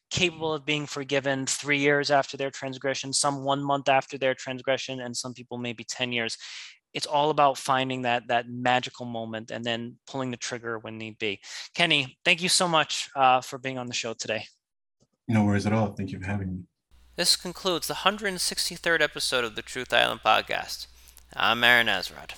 capable of being forgiven three years after their transgression, some one month after their transgression, and some people maybe 10 years. It's all about finding that that magical moment and then pulling the trigger when need be. Kenny, thank you so much uh, for being on the show today. No worries at all. Thank you for having me. This concludes the 163rd episode of the Truth Island podcast. I'm Aaron Azrod.